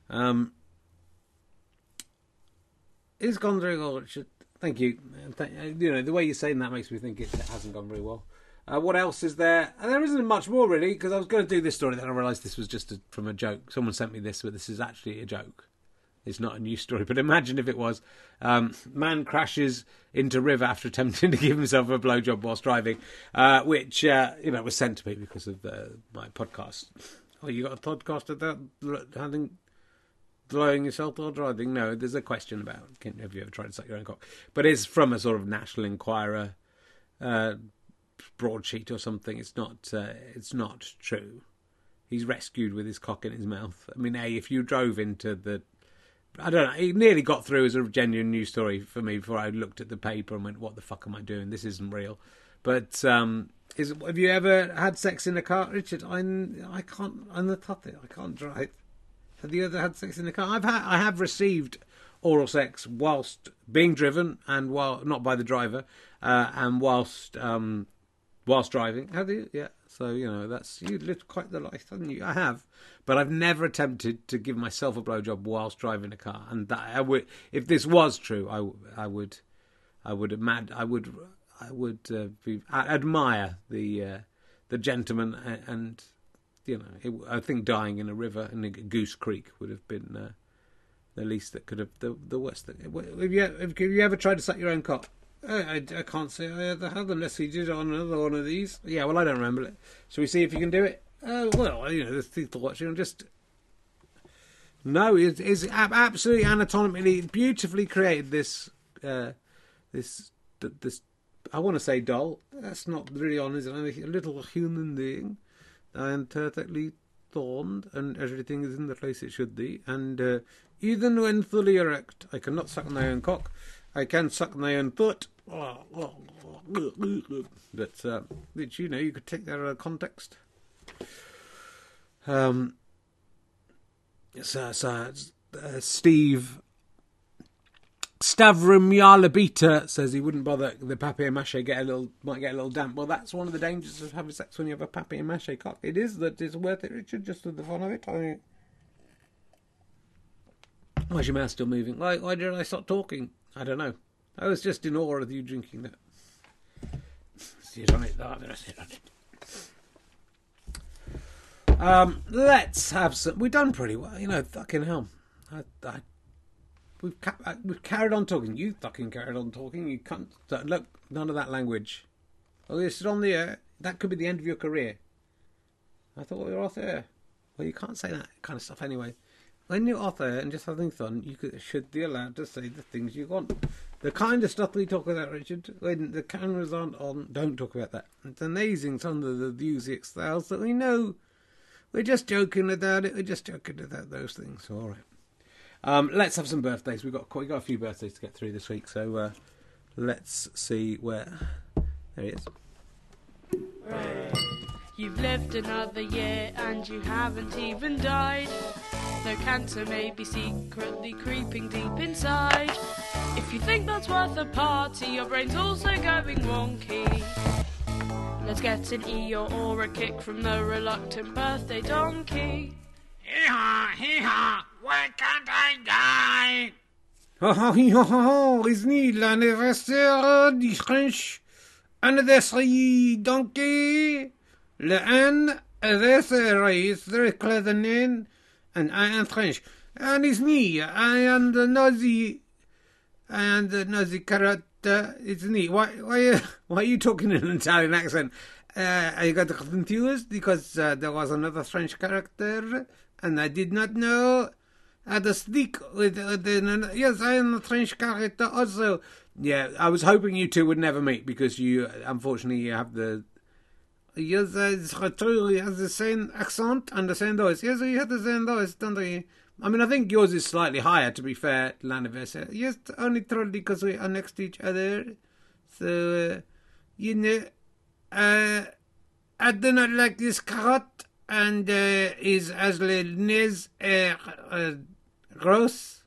Um, it's gone very well. Thank you. You know, the way you're saying that makes me think it hasn't gone very well. Uh, what else is there? And there isn't much more really, because I was going to do this story, then I realised this was just a, from a joke. Someone sent me this, but this is actually a joke. It's not a news story, but imagine if it was. Um, man crashes into river after attempting to give himself a blowjob whilst driving, uh, which uh, you know was sent to me because of uh, my podcast. Oh, you got a podcast about having blowing yourself while driving? No, there's a question about have you ever tried to suck your own cock? But it's from a sort of National Enquirer uh, broadsheet or something. It's not. Uh, it's not true. He's rescued with his cock in his mouth. I mean, a if you drove into the I don't know. It nearly got through as a genuine news story for me before I looked at the paper and went, "What the fuck am I doing? This isn't real." But um, is have you ever had sex in a car, Richard? I I can't. I'm the tutty. I can't drive. Have you ever had sex in a car? I've had. I have received oral sex whilst being driven and while not by the driver uh, and whilst um, whilst driving. Have you? Yeah. So you know that's you lived quite the life, haven't you? I have, but I've never attempted to give myself a blowjob whilst driving a car. And that I would, if this was true, I, I would, I would mad, I would, I would uh, be I admire the uh, the gentleman, and, and you know, it, I think dying in a river in a Goose Creek would have been uh, the least that could have the the worst thing. Have you, have you ever tried to suck your own cock? I, I, can't say I ever have unless he did on another one of these. Yeah, well, I don't remember it. Shall we see if you can do it? Uh, well, you know, there's people watching. I'm just. No, it's absolutely anatomically beautifully created. This, uh, this, this. I want to say doll. That's not really on, is it? A little human being, and perfectly formed, and everything is in the place it should be. And uh, even when fully erect, I cannot suck my own cock. I can suck my own foot. But, uh, you know, you could take that out of context. Um, so, so uh, Steve Stavrum Yarlabita says he wouldn't bother the papier mâché get a little might get a little damp. Well, that's one of the dangers of having sex when you have a papier mâché cock. It is that it's worth it, Richard, just for the fun of it. I mean, why's your mouth still moving? Why, why did I stop talking? I don't know. I was just in awe of you drinking that. Sit on it, though. I'm going to sit on it. Um, let's have some. We've done pretty well, you know. Fucking hell, I, I We've ca- uh, we've carried on talking. You fucking carried on talking. You can't look. None of that language. Oh, you sit on the air. That could be the end of your career. I thought we were off air. Well, you can't say that kind of stuff anyway. When you're off air and just having fun, you could, should be allowed to say the things you want. The kind of stuff we talk about, Richard, when the cameras aren't on, don't talk about that. It's amazing some of the music styles that we know. We're just joking about it. We're just joking about those things. All right. Um, let's have some birthdays. We've got we got a few birthdays to get through this week, so uh, let's see where. There he is. You've lived another year and you haven't even died. No cancer may be secretly creeping deep inside. If you think that's worth a party, your brain's also going wonky. Let's get an E or a kick from the reluctant birthday donkey. Hee haw, hee haw, why can't I die? Oh, oh, oh, is niet l'anniversaire du French anniversary donkey. Le anniversaire is very clever name, and I am French. And it's me, I am the Nazi, I am the Nazi character. It's me. Why, why, why are you talking in an Italian accent? Uh, I got confused because uh, there was another French character and I did not know how to speak with uh, the. Yes, I am a French character also. Yeah, I was hoping you two would never meet because you, unfortunately, you have the. Yes, it's true. Has the same accent and the same voice. Yes, he has the same voice, don't he? I mean, I think yours is slightly higher, to be fair, Laniversa. Yes, only truly because we are next to each other. So, uh, you know, uh, I do not like this carrot and uh, is as le nez uh, uh, gross.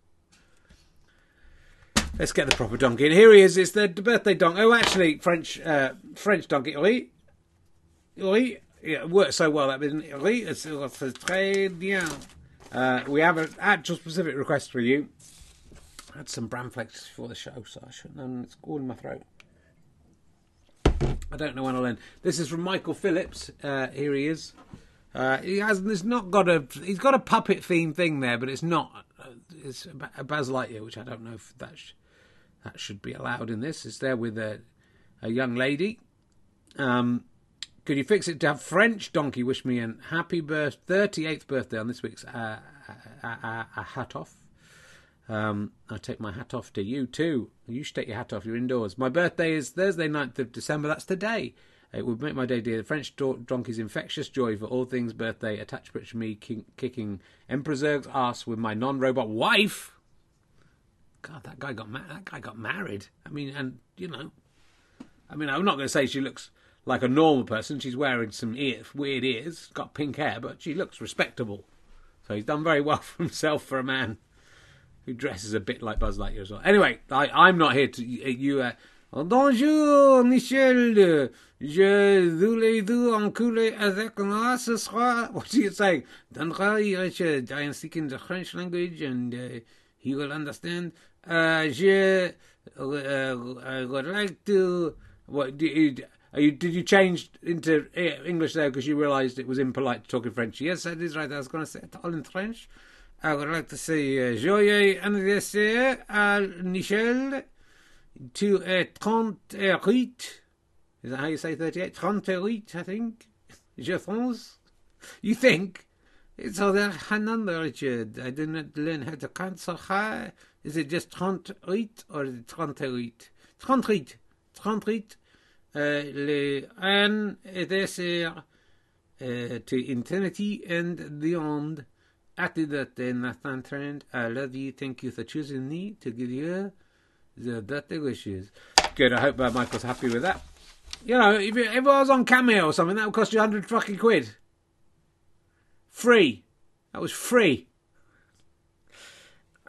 Let's get the proper donkey. And here he is. It's the birthday donkey. Oh, actually, French uh, French donkey. Oui, oui. It so well that? Oui, très bien. Uh, we have an actual specific request for you. I had some bran flakes for the show, so I shouldn't. And it's all in my throat. I don't know when I'll end. This is from Michael Phillips. Uh, here he is. Uh, he has. There's not got a. He's got a puppet theme thing there, but it's not. Uh, it's a Buzz Lightyear, which I don't know if that sh- that should be allowed in this. It's there with a a young lady. Um, could you fix it to have French donkey wish me a happy birth, 38th birthday on this week's uh, uh, uh, uh, hat off? Um, I take my hat off to you too. You should take your hat off. You're indoors. My birthday is Thursday, 9th of December. That's today. It would make my day dear. The French donkey's infectious joy for all things birthday. Attached picture me king, kicking Emperor Zurg's ass with my non-robot wife. God, that guy got ma- that guy got married. I mean, and you know, I mean, I'm not going to say she looks like a normal person. She's wearing some ear, weird ears, got pink hair, but she looks respectable. So he's done very well for himself for a man who dresses a bit like Buzz Lightyear as well. Anyway, I, am not here to you. Uh, Bonjour, Michel. Je voulais vous enculer avec moi ce soir. What do you say? Dandra, Richard. I am speaking the French language and uh, he will understand. Uh, je uh, I would like to. What do you, you, did you change into English there because you realised it was impolite to talk in French? Yes, that is right. I was going to say it all in French. I would like to say uh, joyeux anniversaire à Michel to uh, 38. Is that how you say 38? 38, I think. Je pense. You think? It's high number, Richard. I did not learn how to count so high. Is it just 38 or is it 38? 38. 38. Le un desert uh, to infinity and beyond. After that, Nathan Trent, I love you. Thank you for choosing me to give you the birthday wishes. Good. I hope uh, Michael's happy with that. You know, if it, if it was on Cameo or something, that would cost you hundred fucking quid. Free. That was free.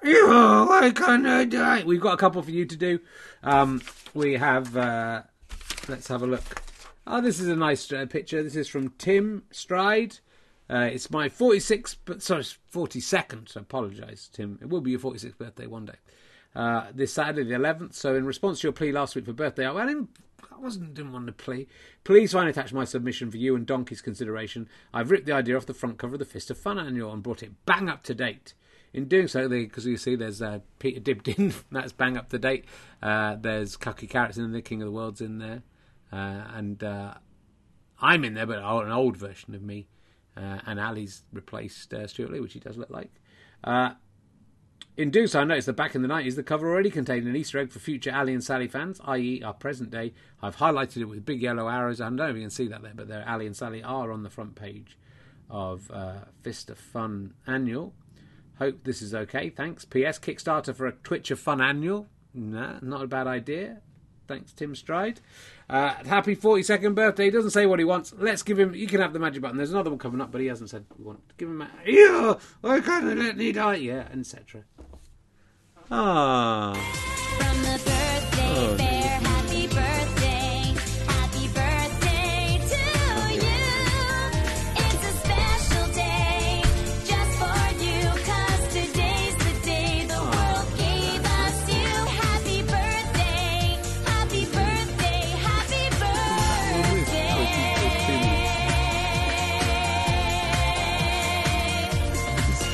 I why can't I die? We've got a couple for you to do. Um, we have. Uh, let's have a look. Oh, this is a nice uh, picture. This is from Tim Stride. Uh, it's my 46th, but sorry, 42nd. So apologise, Tim. It will be your 46th birthday one day. Uh, this Saturday, the 11th. So, in response to your plea last week for birthday, I I wasn't didn't want to plea. Please find attached my submission for you and Donkey's consideration. I've ripped the idea off the front cover of the Fist of Fun annual and brought it bang up to date. In doing so, because you see, there's uh, Peter Dibdin, that's bang up to date. Uh, there's Cocky Carrots in there, King of the World's in there, and uh, I'm in there, but an old version of me. Uh, and Ali's replaced uh, Stewart Lee, which he does look like. Uh, in doing so, I noticed that back in the 90s, the cover already contained an Easter egg for future Ali and Sally fans, i.e., our present day. I've highlighted it with big yellow arrows. I don't know if you can see that there, but there, Ali and Sally are on the front page of uh, Fist of Fun Annual. Hope this is okay. Thanks. P.S. Kickstarter for a Twitch of Fun Annual. Nah, not a bad idea. Thanks, Tim Stride. Uh, happy 42nd birthday. He doesn't say what he wants. Let's give him. You can have the magic button. There's another one coming up, but he hasn't said we want. Give him a. Yeah, why can't I let me die? Yeah, etc. Ah.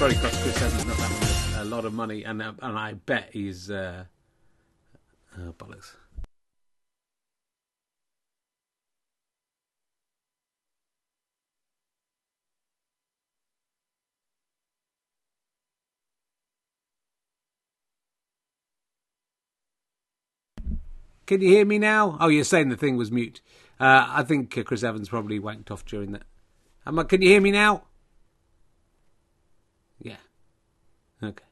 Probably cost Chris Evans not that much, a lot of money, and uh, and I bet he's uh, oh, bollocks. Can you hear me now? Oh, you're saying the thing was mute. Uh, I think uh, Chris Evans probably wanked off during that. Am I, can you hear me now? Yeah. Okay.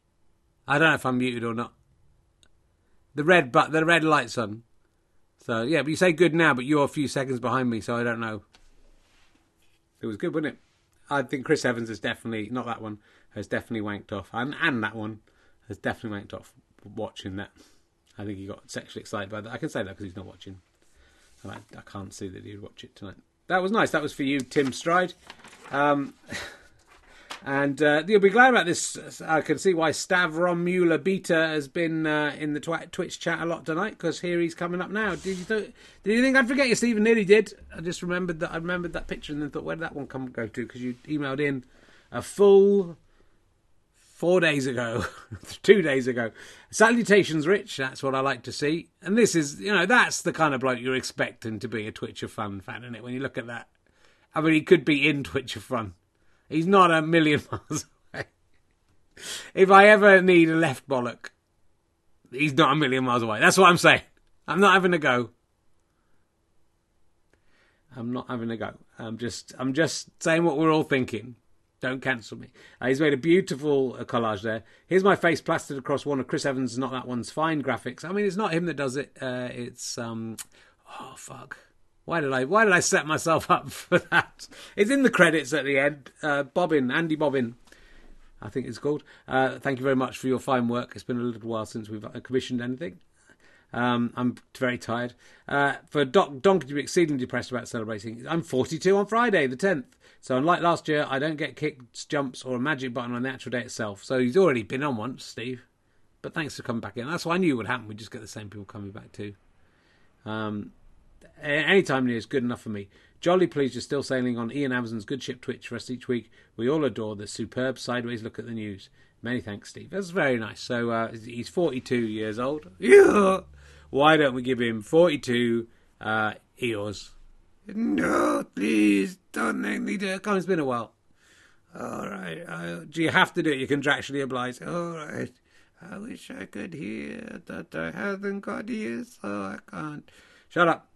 I don't know if I'm muted or not. The red but the red light's on. So yeah, but you say good now, but you're a few seconds behind me, so I don't know. It was good, wasn't it? I think Chris Evans has definitely not that one has definitely wanked off, and and that one has definitely wanked off watching that. I think he got sexually excited by that. I can say that because he's not watching. And I, I can't see that he'd watch it tonight. That was nice. That was for you, Tim Stride. Um, and uh, you'll be glad about this. I can see why Stavron Mueller Beta has been uh, in the twi- Twitch chat a lot tonight because here he's coming up now. Did you th- did you think I'd forget you, Stephen? Nearly did. I just remembered that I remembered that picture and then thought, where did that one come go to? Because you emailed in a full four days ago, two days ago. Salutations, Rich. That's what I like to see. And this is, you know, that's the kind of bloke you're expecting to be a Twitch of Fun fan, isn't it? When you look at that. I mean, he could be in Twitch of Fun. He's not a million miles away. If I ever need a left bollock, he's not a million miles away. That's what I'm saying. I'm not having a go. I'm not having a go. I'm just, I'm just saying what we're all thinking. Don't cancel me. Uh, he's made a beautiful uh, collage there. Here's my face plastered across one of Chris Evans' Not That One's fine graphics. I mean, it's not him that does it. Uh, it's um, oh fuck. Why did I? Why did I set myself up for that? It's in the credits at the end. Uh, Bobbin, Andy Bobbin, I think it's called. Uh, thank you very much for your fine work. It's been a little while since we've commissioned anything. Um, I'm very tired. Uh, for Doc, Donkey to be exceedingly depressed about celebrating, I'm 42 on Friday, the 10th. So unlike last year, I don't get kicks, jumps, or a magic button on the actual day itself. So he's already been on once, Steve. But thanks for coming back in. That's what I knew would happen. We'd just get the same people coming back too. Um, any time near is good enough for me. Jolly pleased you're still sailing on Ian Amazon's Good Ship Twitch for us each week. We all adore the superb sideways look at the news. Many thanks, Steve. That's very nice. So uh, he's 42 years old. Yeah. Why don't we give him 42 uh? No, please don't make me do it. Come, it's been a while. All right. Do you have to do it? You're contractually obliged. All right. I wish I could hear that I haven't got ears, so I can't. Shut up.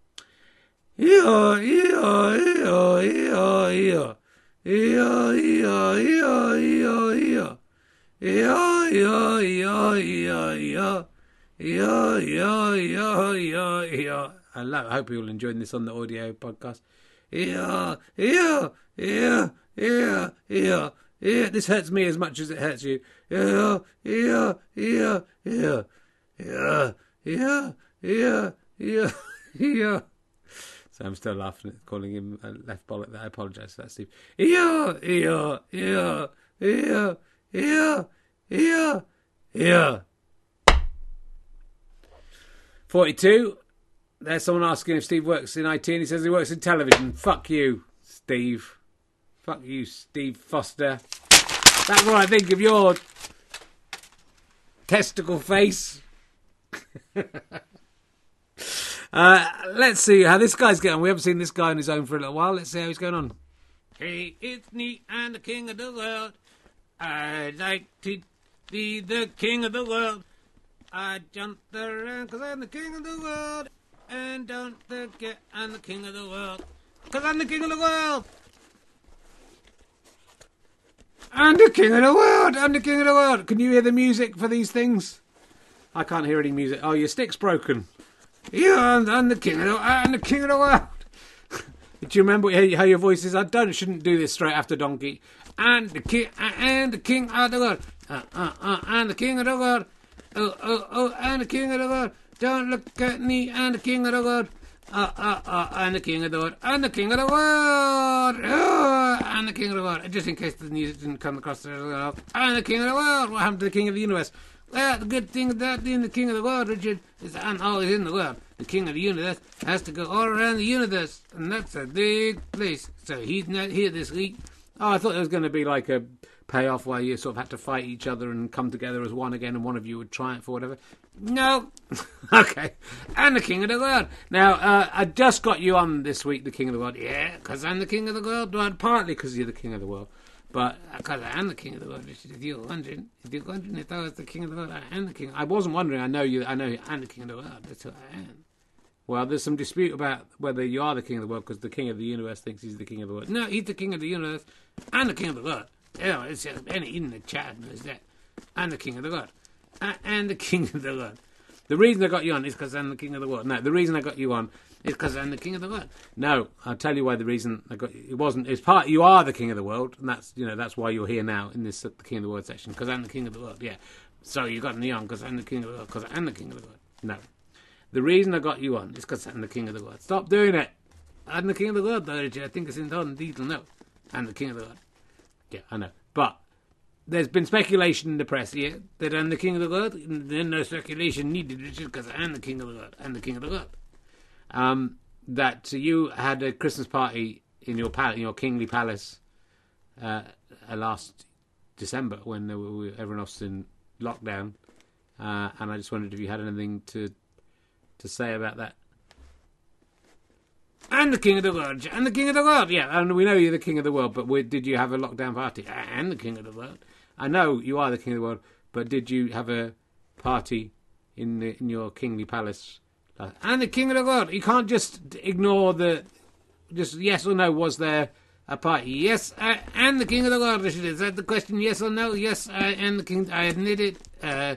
Yeah, yeah, yeah, yeah, yeah. Yeah, yeah, yeah, yeah, yeah. Yeah, yeah, yeah, yeah, yeah. Yeah, yeah, yeah, yeah, yeah. I, love, I hope you're all enjoying this on the audio podcast. Yeah, yeah, yeah, yeah, yeah, yeah. This hurts me as much as it hurts you. Yeah, yeah, yeah, yeah, yeah, yeah, yeah, yeah, yeah. So I'm still laughing at calling him a left bollock. That I apologise for that, Steve. Yeah, yeah, yeah, yeah, yeah, yeah, yeah. Forty-two. There's someone asking if Steve works in IT, and he says he works in television. Fuck you, Steve. Fuck you, Steve Foster. That's what I think of your testicle face. uh, let's see how this guy's getting. We haven't seen this guy on his own for a little while. Let's see how he's going on. Hey, it's me, I'm the king of the world. I'd like to be the king of the world. I jump around because I'm the king of the world. And don't forget, I'm the king of the world. Because I'm the king of the world. I'm the king of the world. I'm the king of the world. Can you hear the music for these things? I can't hear any music. Oh, your stick's broken. Yeah, I'm, I'm the king of the. I'm the king of the world. do you remember how, your voice is? I don't. Shouldn't do this straight after Donkey. And the king. And the king of the world. Uh, uh, uh, and the king of the world. Oh, oh, oh, and the king of the world. Don't look at me. And the king of the world. Uh, uh, uh, and the king of the world, and the king of the world, uh, and the king of the world. Just in case the news didn't come across and the king of the world. What happened to the king of the universe? Well, the good thing about being the king of the world, Richard, is that I'm always in the world. The king of the universe has to go all around the universe, and that's a big place. So he's not here this week. Oh, I thought it was going to be like a payoff where you sort of had to fight each other and come together as one again, and one of you would triumph or whatever. No. okay. And the king of the world. Now, uh, I just got you on this week, the king of the world. Yeah, because I'm the king of the world. Well, partly because you're the king of the world. But because I am the king of the world, is if you're wondering, if you're wondering if I was the king of the world, I am the king. I wasn't wondering. I know you. I know I'm the king of the world. That's who I am. Well, there's some dispute about whether you are the king of the world because the king of the universe thinks he's the king of the world. No, he's the king of the universe. I'm the king of the world. Yeah, it's just any in the chat knows that. I'm the king of the world. Am the king of the world. The reason I got you on is because I'm the king of the world. No, the reason I got you on is because I'm the king of the world. No, I'll tell you why. The reason I got it wasn't. It's part. You are the king of the world, and that's you know that's why you're here now in this uh, the king of the world section because I'm the king of the world. Yeah. So you got me on because I'm the king of the world because I'm the king of the world. No, the reason I got you on is because I'm the king of the world. Stop doing it. I'm the king of the world, though. I think it's in Don Detail. No, I'm the king of the world. Yeah, I know, but there's been speculation in the press here that I'm the king of the world. Then no speculation needed, Richard, because I'm the king of the world. I'm the king of the world. Um, that you had a Christmas party in your pal- in your kingly palace uh, uh, last December when there were, everyone else in lockdown, uh, and I just wondered if you had anything to to say about that. I'm the king of the world. I'm the king of the world. Yeah, and we know you're the king of the world. But did you have a lockdown party? I'm the king of the world. I know you are the king of the world, but did you have a party in the, in your kingly palace? Uh, I'm the king of the world. You can't just ignore the just yes or no. Was there a party? Yes, I am the king of the world. Is that the question? Yes or no? Yes, I am the king. I admit it. Uh,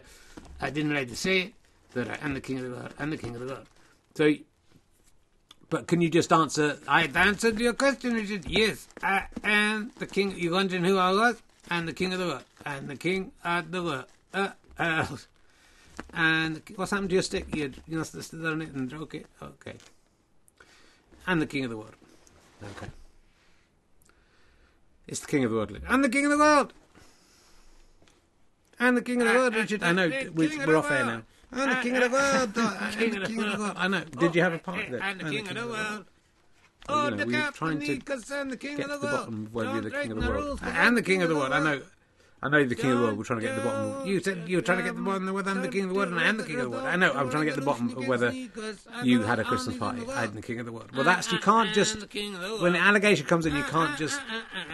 I didn't like to say it, but I am the king of the world. I'm the king of the world. So but can you just answer? I've answered your question, Richard. Yes, I am the king. You wondering who I was? I'm the king of the world. I'm the king of the world. Uh, uh, and what's happened to your stick? You you must stood on it and broke it. Okay. I'm the king of the world. Okay. It's the king of the world. I'm the king of the world. I'm the king of the world, Richard. I know we, we're off air now. I'm the king of the world. I'm the king of the world. I know. Did you have a part of it? I'm the king of the world. Oh, you know, look out for trying me, to because I'm the king of the world. bottom of you're the Don't king of break the my world. rules, 'cause I am the king of the world. I know. I know you're the king of the world. We're trying to get the bottom. of You said you were trying to get the bottom of whether I'm the king of the world and I am the king of the world. I know. I'm trying to get the bottom of whether you had a Christmas party. I'm the king of the world. Well, that's you can't just when the allegation comes in, you can't just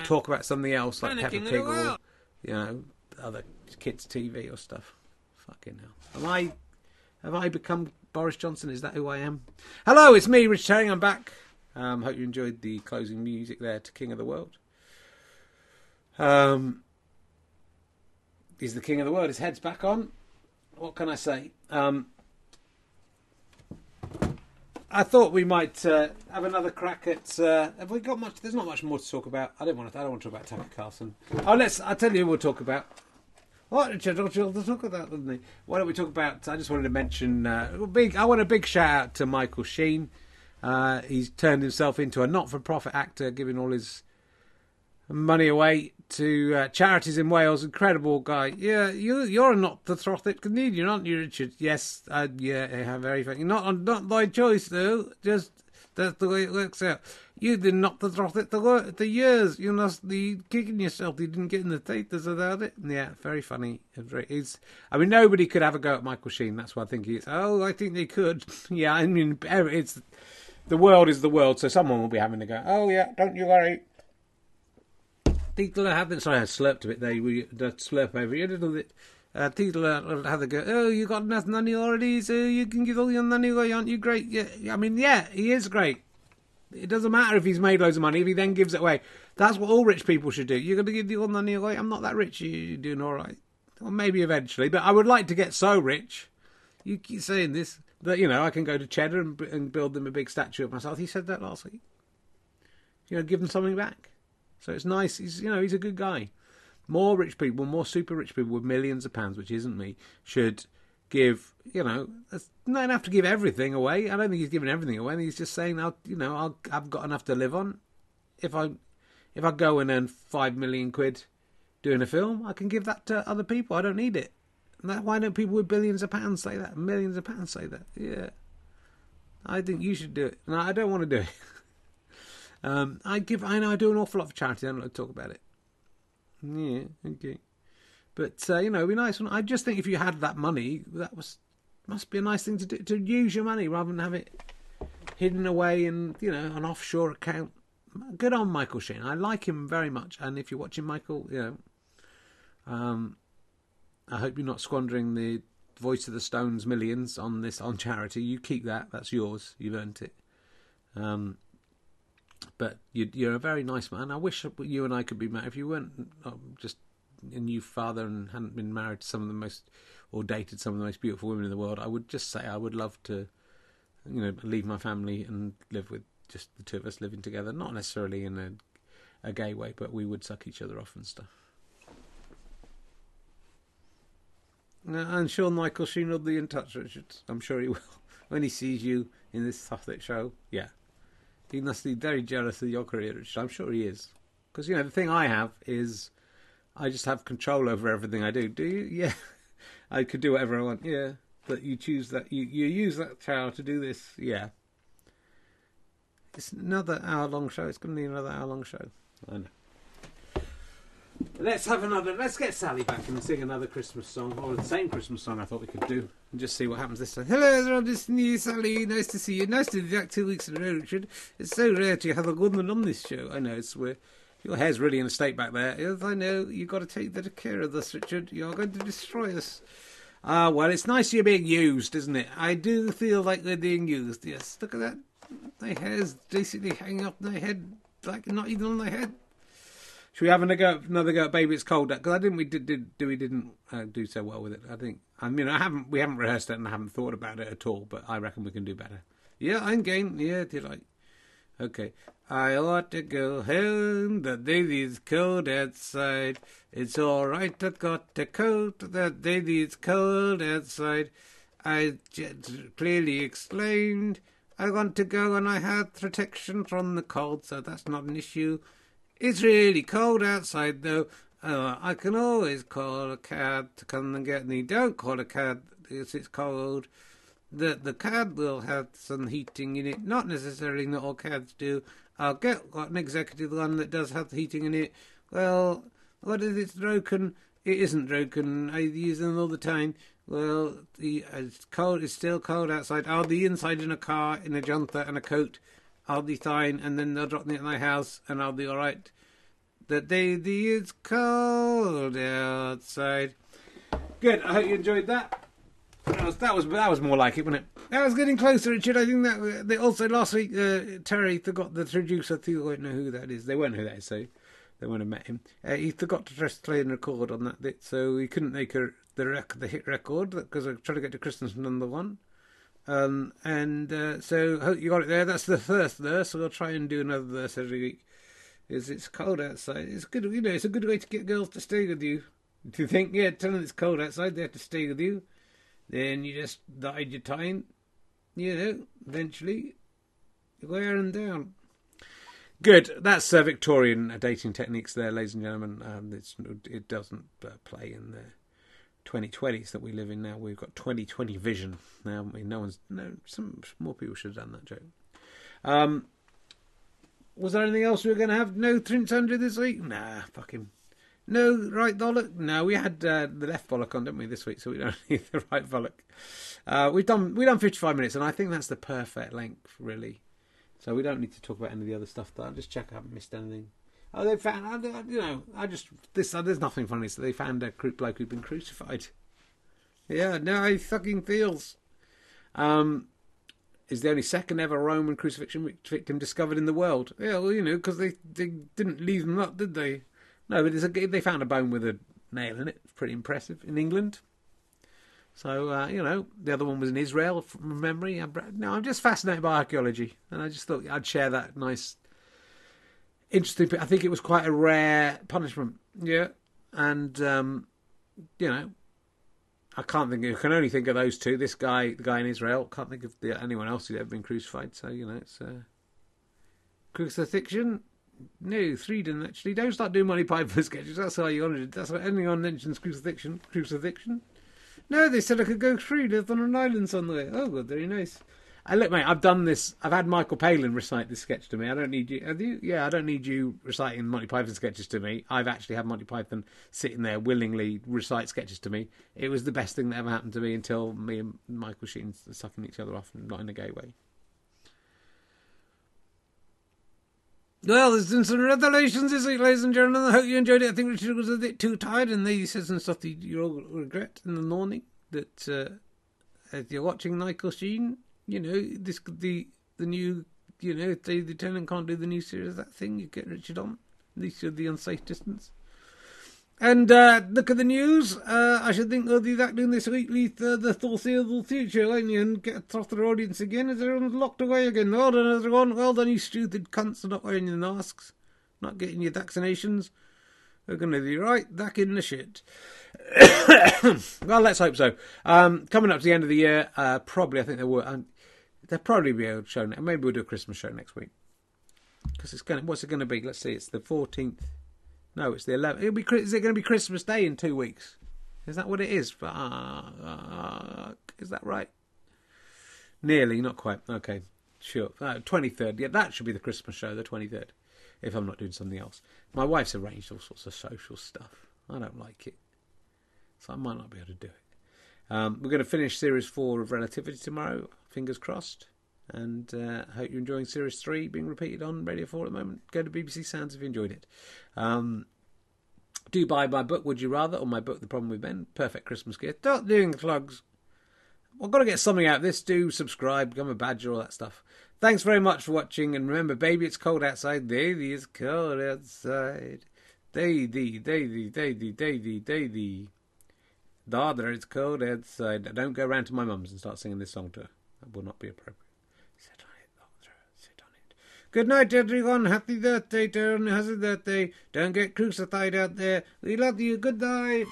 talk about something else like Peppa Pig or you know other kids' TV or stuff. Fucking hell. Am I? Have I become Boris Johnson? Is that who I am? Hello, it's me, Rich Herring. I'm back. Um, hope you enjoyed the closing music there to King of the World. Um, he's the king of the world. His head's back on. What can I say? Um, I thought we might uh, have another crack at. Uh, have we got much? There's not much more to talk about. I don't want to. I don't want to talk about Tucker Carlson. Oh, let's. I'll tell you. We'll talk about. What Richard? What you to talk about? Didn't he? Why don't we talk about? I just wanted to mention. Uh, big. I want a big shout out to Michael Sheen. Uh, he's turned himself into a not-for-profit actor, giving all his money away to uh, charities in Wales. Incredible guy. Yeah, you you're not the Trothet Canadian, aren't you, Richard? Yes, uh, yeah, yeah, very funny. Not not by choice though. Just that's the way it works out. You did not the Trothet the the years. You must be kicking yourself. You didn't get in the theatres without it. Yeah, very funny. It's He's. I mean, nobody could have a go at Michael Sheen. That's what I think he is. Oh, I think they could. yeah, I mean, it's the world is the world, so someone will be having to go. Oh yeah, don't you worry. People are having. Sorry, I slurped a bit there. We that slurp over here, didn't it? Uh, people are have go. Oh, you got enough money already, so you can give all your money away. Aren't you great? Yeah, I mean, yeah, he is great. It doesn't matter if he's made loads of money if he then gives it away. That's what all rich people should do. You're going to give your money away. I'm not that rich. You're doing all right. Well, maybe eventually, but I would like to get so rich. You keep saying this that you know I can go to Cheddar and, and build them a big statue of myself. He said that last week. You know, give them something back. So it's nice. He's you know he's a good guy. More rich people, more super rich people with millions of pounds, which isn't me, should give. You know, don't have to give everything away. I don't think he's giving everything away. He's just saying, I'll you know I'll, I've got enough to live on. If I if I go and earn five million quid doing a film, I can give that to other people. I don't need it. Why don't people with billions of pounds say that? Millions of pounds say that? Yeah. I think you should do it. No, I don't want to do it. um, I give. I know I do an awful lot for charity. I don't like to talk about it. Yeah. Okay. But uh, you know, it'd be nice. I just think if you had that money, that was must be a nice thing to do. To use your money rather than have it hidden away in you know an offshore account. Good on Michael Sheen. I like him very much. And if you're watching Michael, you know, um, I hope you're not squandering the Voice of the Stones millions on this on charity. You keep that. That's yours. You've earned it. Um, but you, you're a very nice man. I wish you and I could be married. If you weren't um, just a new father and hadn't been married to some of the most or dated some of the most beautiful women in the world, I would just say I would love to, you know, leave my family and live with just the two of us living together. Not necessarily in a a gay way, but we would suck each other off and stuff. Uh, And Sean Michael Sheen will be in touch, Richard. I'm sure he will. When he sees you in this Suffolk show, yeah. He must be very jealous of your career, Richard. I'm sure he is. Because, you know, the thing I have is I just have control over everything I do. Do you? Yeah. I could do whatever I want. Yeah. But you choose that, you, you use that power to do this. Yeah. It's another hour long show. It's going to be another hour long show. I know. Let's have another. Let's get Sally back and sing another Christmas song, or the same Christmas song I thought we could do, and just see what happens this time. Hello, everyone. It's me, Sally. Nice to see you. Nice to be back two weeks in a row, Richard. It's so rare to have a woman on this show. I know it's your hair's really in a state back there. I know. You've got to take better care of this, Richard. You're going to destroy us. Ah, well, it's nice you're being used, isn't it? I do feel like they're being used. Yes, look at that. My hair's basically hanging off my head, like not even on my head. Should we have another go, another go at Baby It's Cold? Because I didn't we did, did do we didn't uh, do so well with it. I think I mean I haven't we haven't rehearsed it and I haven't thought about it at all. But I reckon we can do better. Yeah, I'm game. Yeah, did I? Okay. I ought to go home. The baby's cold outside. It's all right. I've got a coat. The baby's cold outside. I j- clearly explained. I want to go and I have protection from the cold, so that's not an issue. It's really cold outside, though. Uh, I can always call a cab to come and get me. Don't call a cab because it's cold. The the cab will have some heating in it. Not necessarily not all cabs do. I'll get got an executive one that does have the heating in it. Well, what if it's broken? It isn't broken. I use them all the time. Well, the, it's cold. It's still cold outside. I'll be inside in a car in a jumper and a coat. I'll be fine, and then they'll drop me at my house, and I'll be all right. The day the it's cold outside. Good. I hope you enjoyed that. That was that was that was more like it, wasn't it? That was getting closer, Richard. I think that they also last week uh, Terry forgot the producer. They won't know who that is. They won't know who that is, so they won't have met him. Uh, he forgot to press play and record on that bit, so he couldn't make a, the rec- the hit record because I tried to get to Christmas number one. Um, and uh, so hope you got it there. That's the first verse. So we'll try and do another verse every week. Is it's cold outside? It's good, you know. It's a good way to get girls to stay with you. You think, yeah, tell them it's cold outside, they have to stay with you. Then you just bide your time. You know, eventually you wear them down. Good. That's uh, Victorian uh, dating techniques there, ladies and gentlemen. Um, it doesn't uh, play in the 2020s that we live in now. We've got 2020 vision now. I mean, no one's no. Some more people should have done that joke. Um, was there anything else we were going to have? No Prince Andrew this week? Nah, fuck him. No right bollock? No, we had uh, the left bollock on, didn't we, this week? So we don't need the right bollock. Uh, we've done we've done 55 minutes, and I think that's the perfect length, really. So we don't need to talk about any of the other stuff. I'll just check I haven't missed anything. Oh, they found, I- you know, I just this. Uh, there's nothing funny. So they found a bloke who'd been crucified. Yeah, no, he fucking feels. Um, is the only second ever Roman crucifixion victim discovered in the world. Yeah, well, you know, because they they didn't leave them up, did they? No, but a, they found a bone with a nail in it. It's pretty impressive in England. So uh, you know, the other one was in Israel from memory. No, I'm just fascinated by archaeology, and I just thought I'd share that nice, interesting. I think it was quite a rare punishment. Yeah, and um, you know, I can't think. I can only think of those two. This guy, the guy in Israel. Can't think of the, anyone else who's ever been crucified. So you know, it's uh, crucifixion. No, three didn't actually. Don't start doing Monty Python sketches. That's how you honoured. That's what anyone mentions crucifixion. Crucifixion. No, they said I could go free, live on an island somewhere. Oh, good, very nice. Look, mate. I've done this. I've had Michael Palin recite this sketch to me. I don't need you. You? Yeah, I don't need you reciting Monty Python sketches to me. I've actually had Monty Python sitting there willingly recite sketches to me. It was the best thing that ever happened to me until me and Michael Sheen sucking each other off, not in a gay way. Well, there's been some revelations this week, ladies and gentlemen. I hope you enjoyed it. I think Richard was a bit too tired, and he said some stuff that you'll regret in the morning. That uh, if you're watching Michael Sheen, you know this the the new, you know, if the lieutenant can't do the new series, that thing you get Richard on. Least you're the unsafe distance. And uh, look at the news. Uh, I should think they'll do that doing this weekly th- the foreseeable future, won't you? And get a tougher audience again as everyone's locked away again. Well done, everyone. Well done, you stupid cunts for not wearing your masks, not getting your vaccinations. We're going to be right back in the shit. well, let's hope so. Um, coming up to the end of the year, uh, probably I think there will. Um, there'll probably be a show. ne- Maybe we'll do a Christmas show next week because it's going. to What's it going to be? Let's see. It's the fourteenth. No, it's the 11th. It'll be. Is it going to be Christmas Day in two weeks? Is that what it is? Fuck. is that right? Nearly, not quite. Okay, sure. Twenty third. Yeah, that should be the Christmas show, the twenty third. If I'm not doing something else, my wife's arranged all sorts of social stuff. I don't like it, so I might not be able to do it. Um, we're going to finish series four of Relativity tomorrow. Fingers crossed. And uh, hope you're enjoying series three being repeated on Radio 4 at the moment. Go to BBC Sounds if you enjoyed it. Um, do buy my book, Would You Rather, or my book, The Problem with Men. Perfect Christmas gift. Start doing the plugs. I've got to get something out of this. Do subscribe, become a badger, all that stuff. Thanks very much for watching. And remember, baby, it's cold outside. Baby, it's cold outside. Baby, baby, baby, baby, baby. Daughter, it's cold outside. Don't go round to my mum's and start singing this song to her. That will not be appropriate. Sit on it, daughter. Sit on it. Good night, everyone. Happy birthday, Turn. Happy birthday. Don't get crucified out there. We love you. Good night.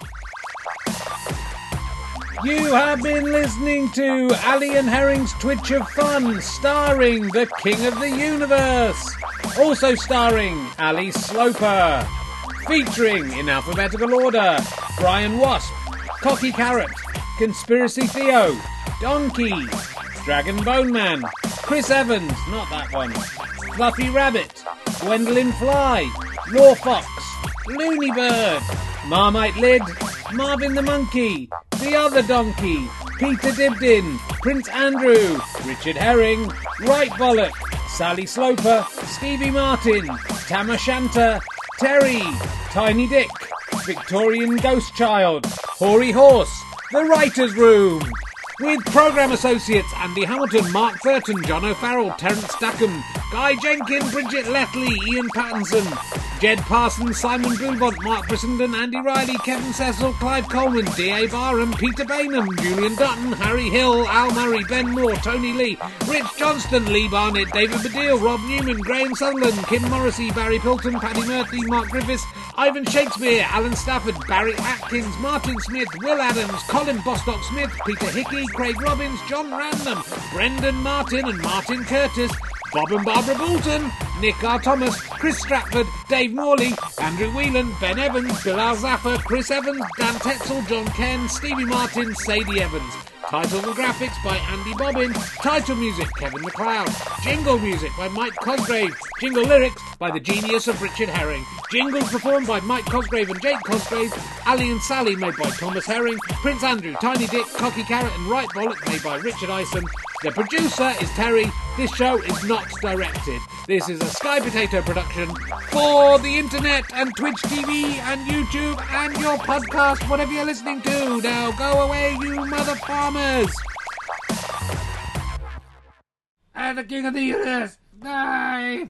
You have been listening to Ali and Herring's Twitch of Fun, starring the King of the Universe. Also starring Ali Sloper. Featuring, in alphabetical order, Brian Wasp, Cocky Carrot, Conspiracy Theo, Donkey, Dragon Bone Man, Chris Evans, not that one, Fluffy Rabbit, Gwendolyn Fly, Law Fox, Looney Bird, Marmite Lid, Marvin the Monkey, The Other Donkey, Peter Dibdin, Prince Andrew, Richard Herring, Right Bollock, Sally Sloper, Stevie Martin, Tamashanta, Terry, Tiny Dick, Victorian Ghost Child, Hoary Horse, The Writer's Room. With programme associates Andy Hamilton, Mark Thurton, John O'Farrell, Terence Stackham, Guy Jenkin, Bridget Letley, Ian Pattinson, Jed Parsons, Simon Boulbont, Mark Brissenden, Andy Riley, Kevin Cecil, Clive Coleman, D.A. Barham, Peter Baynham, Julian Dutton, Harry Hill, Al Murray, Ben Moore, Tony Lee, Rich Johnston, Lee Barnett, David Baddiel, Rob Newman, Graham Sutherland, Kim Morrissey, Barry Pilton, Paddy Murphy, Mark Griffiths, Ivan Shakespeare, Alan Stafford, Barry Atkins, Martin Smith, Will Adams, Colin Bostock Smith, Peter Hickey, Craig Robbins, John Random, Brendan Martin and Martin Curtis, Bob and Barbara Bolton, Nick R. Thomas, Chris Stratford, Dave Morley, Andrew Whelan, Ben Evans, Bilal Zafar, Chris Evans, Dan Tetsell, John Ken, Stevie Martin, Sadie Evans. Titles and graphics by Andy Bobbin. Title music Kevin MacLeod. Jingle music by Mike Cosgrave. Jingle lyrics by the genius of Richard Herring. Jingles performed by Mike Cosgrave and Jake Cosgrave. Ali and Sally made by Thomas Herring. Prince Andrew, Tiny Dick, Cocky Carrot and Right Bollock made by Richard Ison. The producer is Terry. This show is not directed. This is a Sky Potato production for the internet and Twitch TV and YouTube and your podcast, whatever you're listening to. Now go away, you mother farmers. And the king of the universe. Die.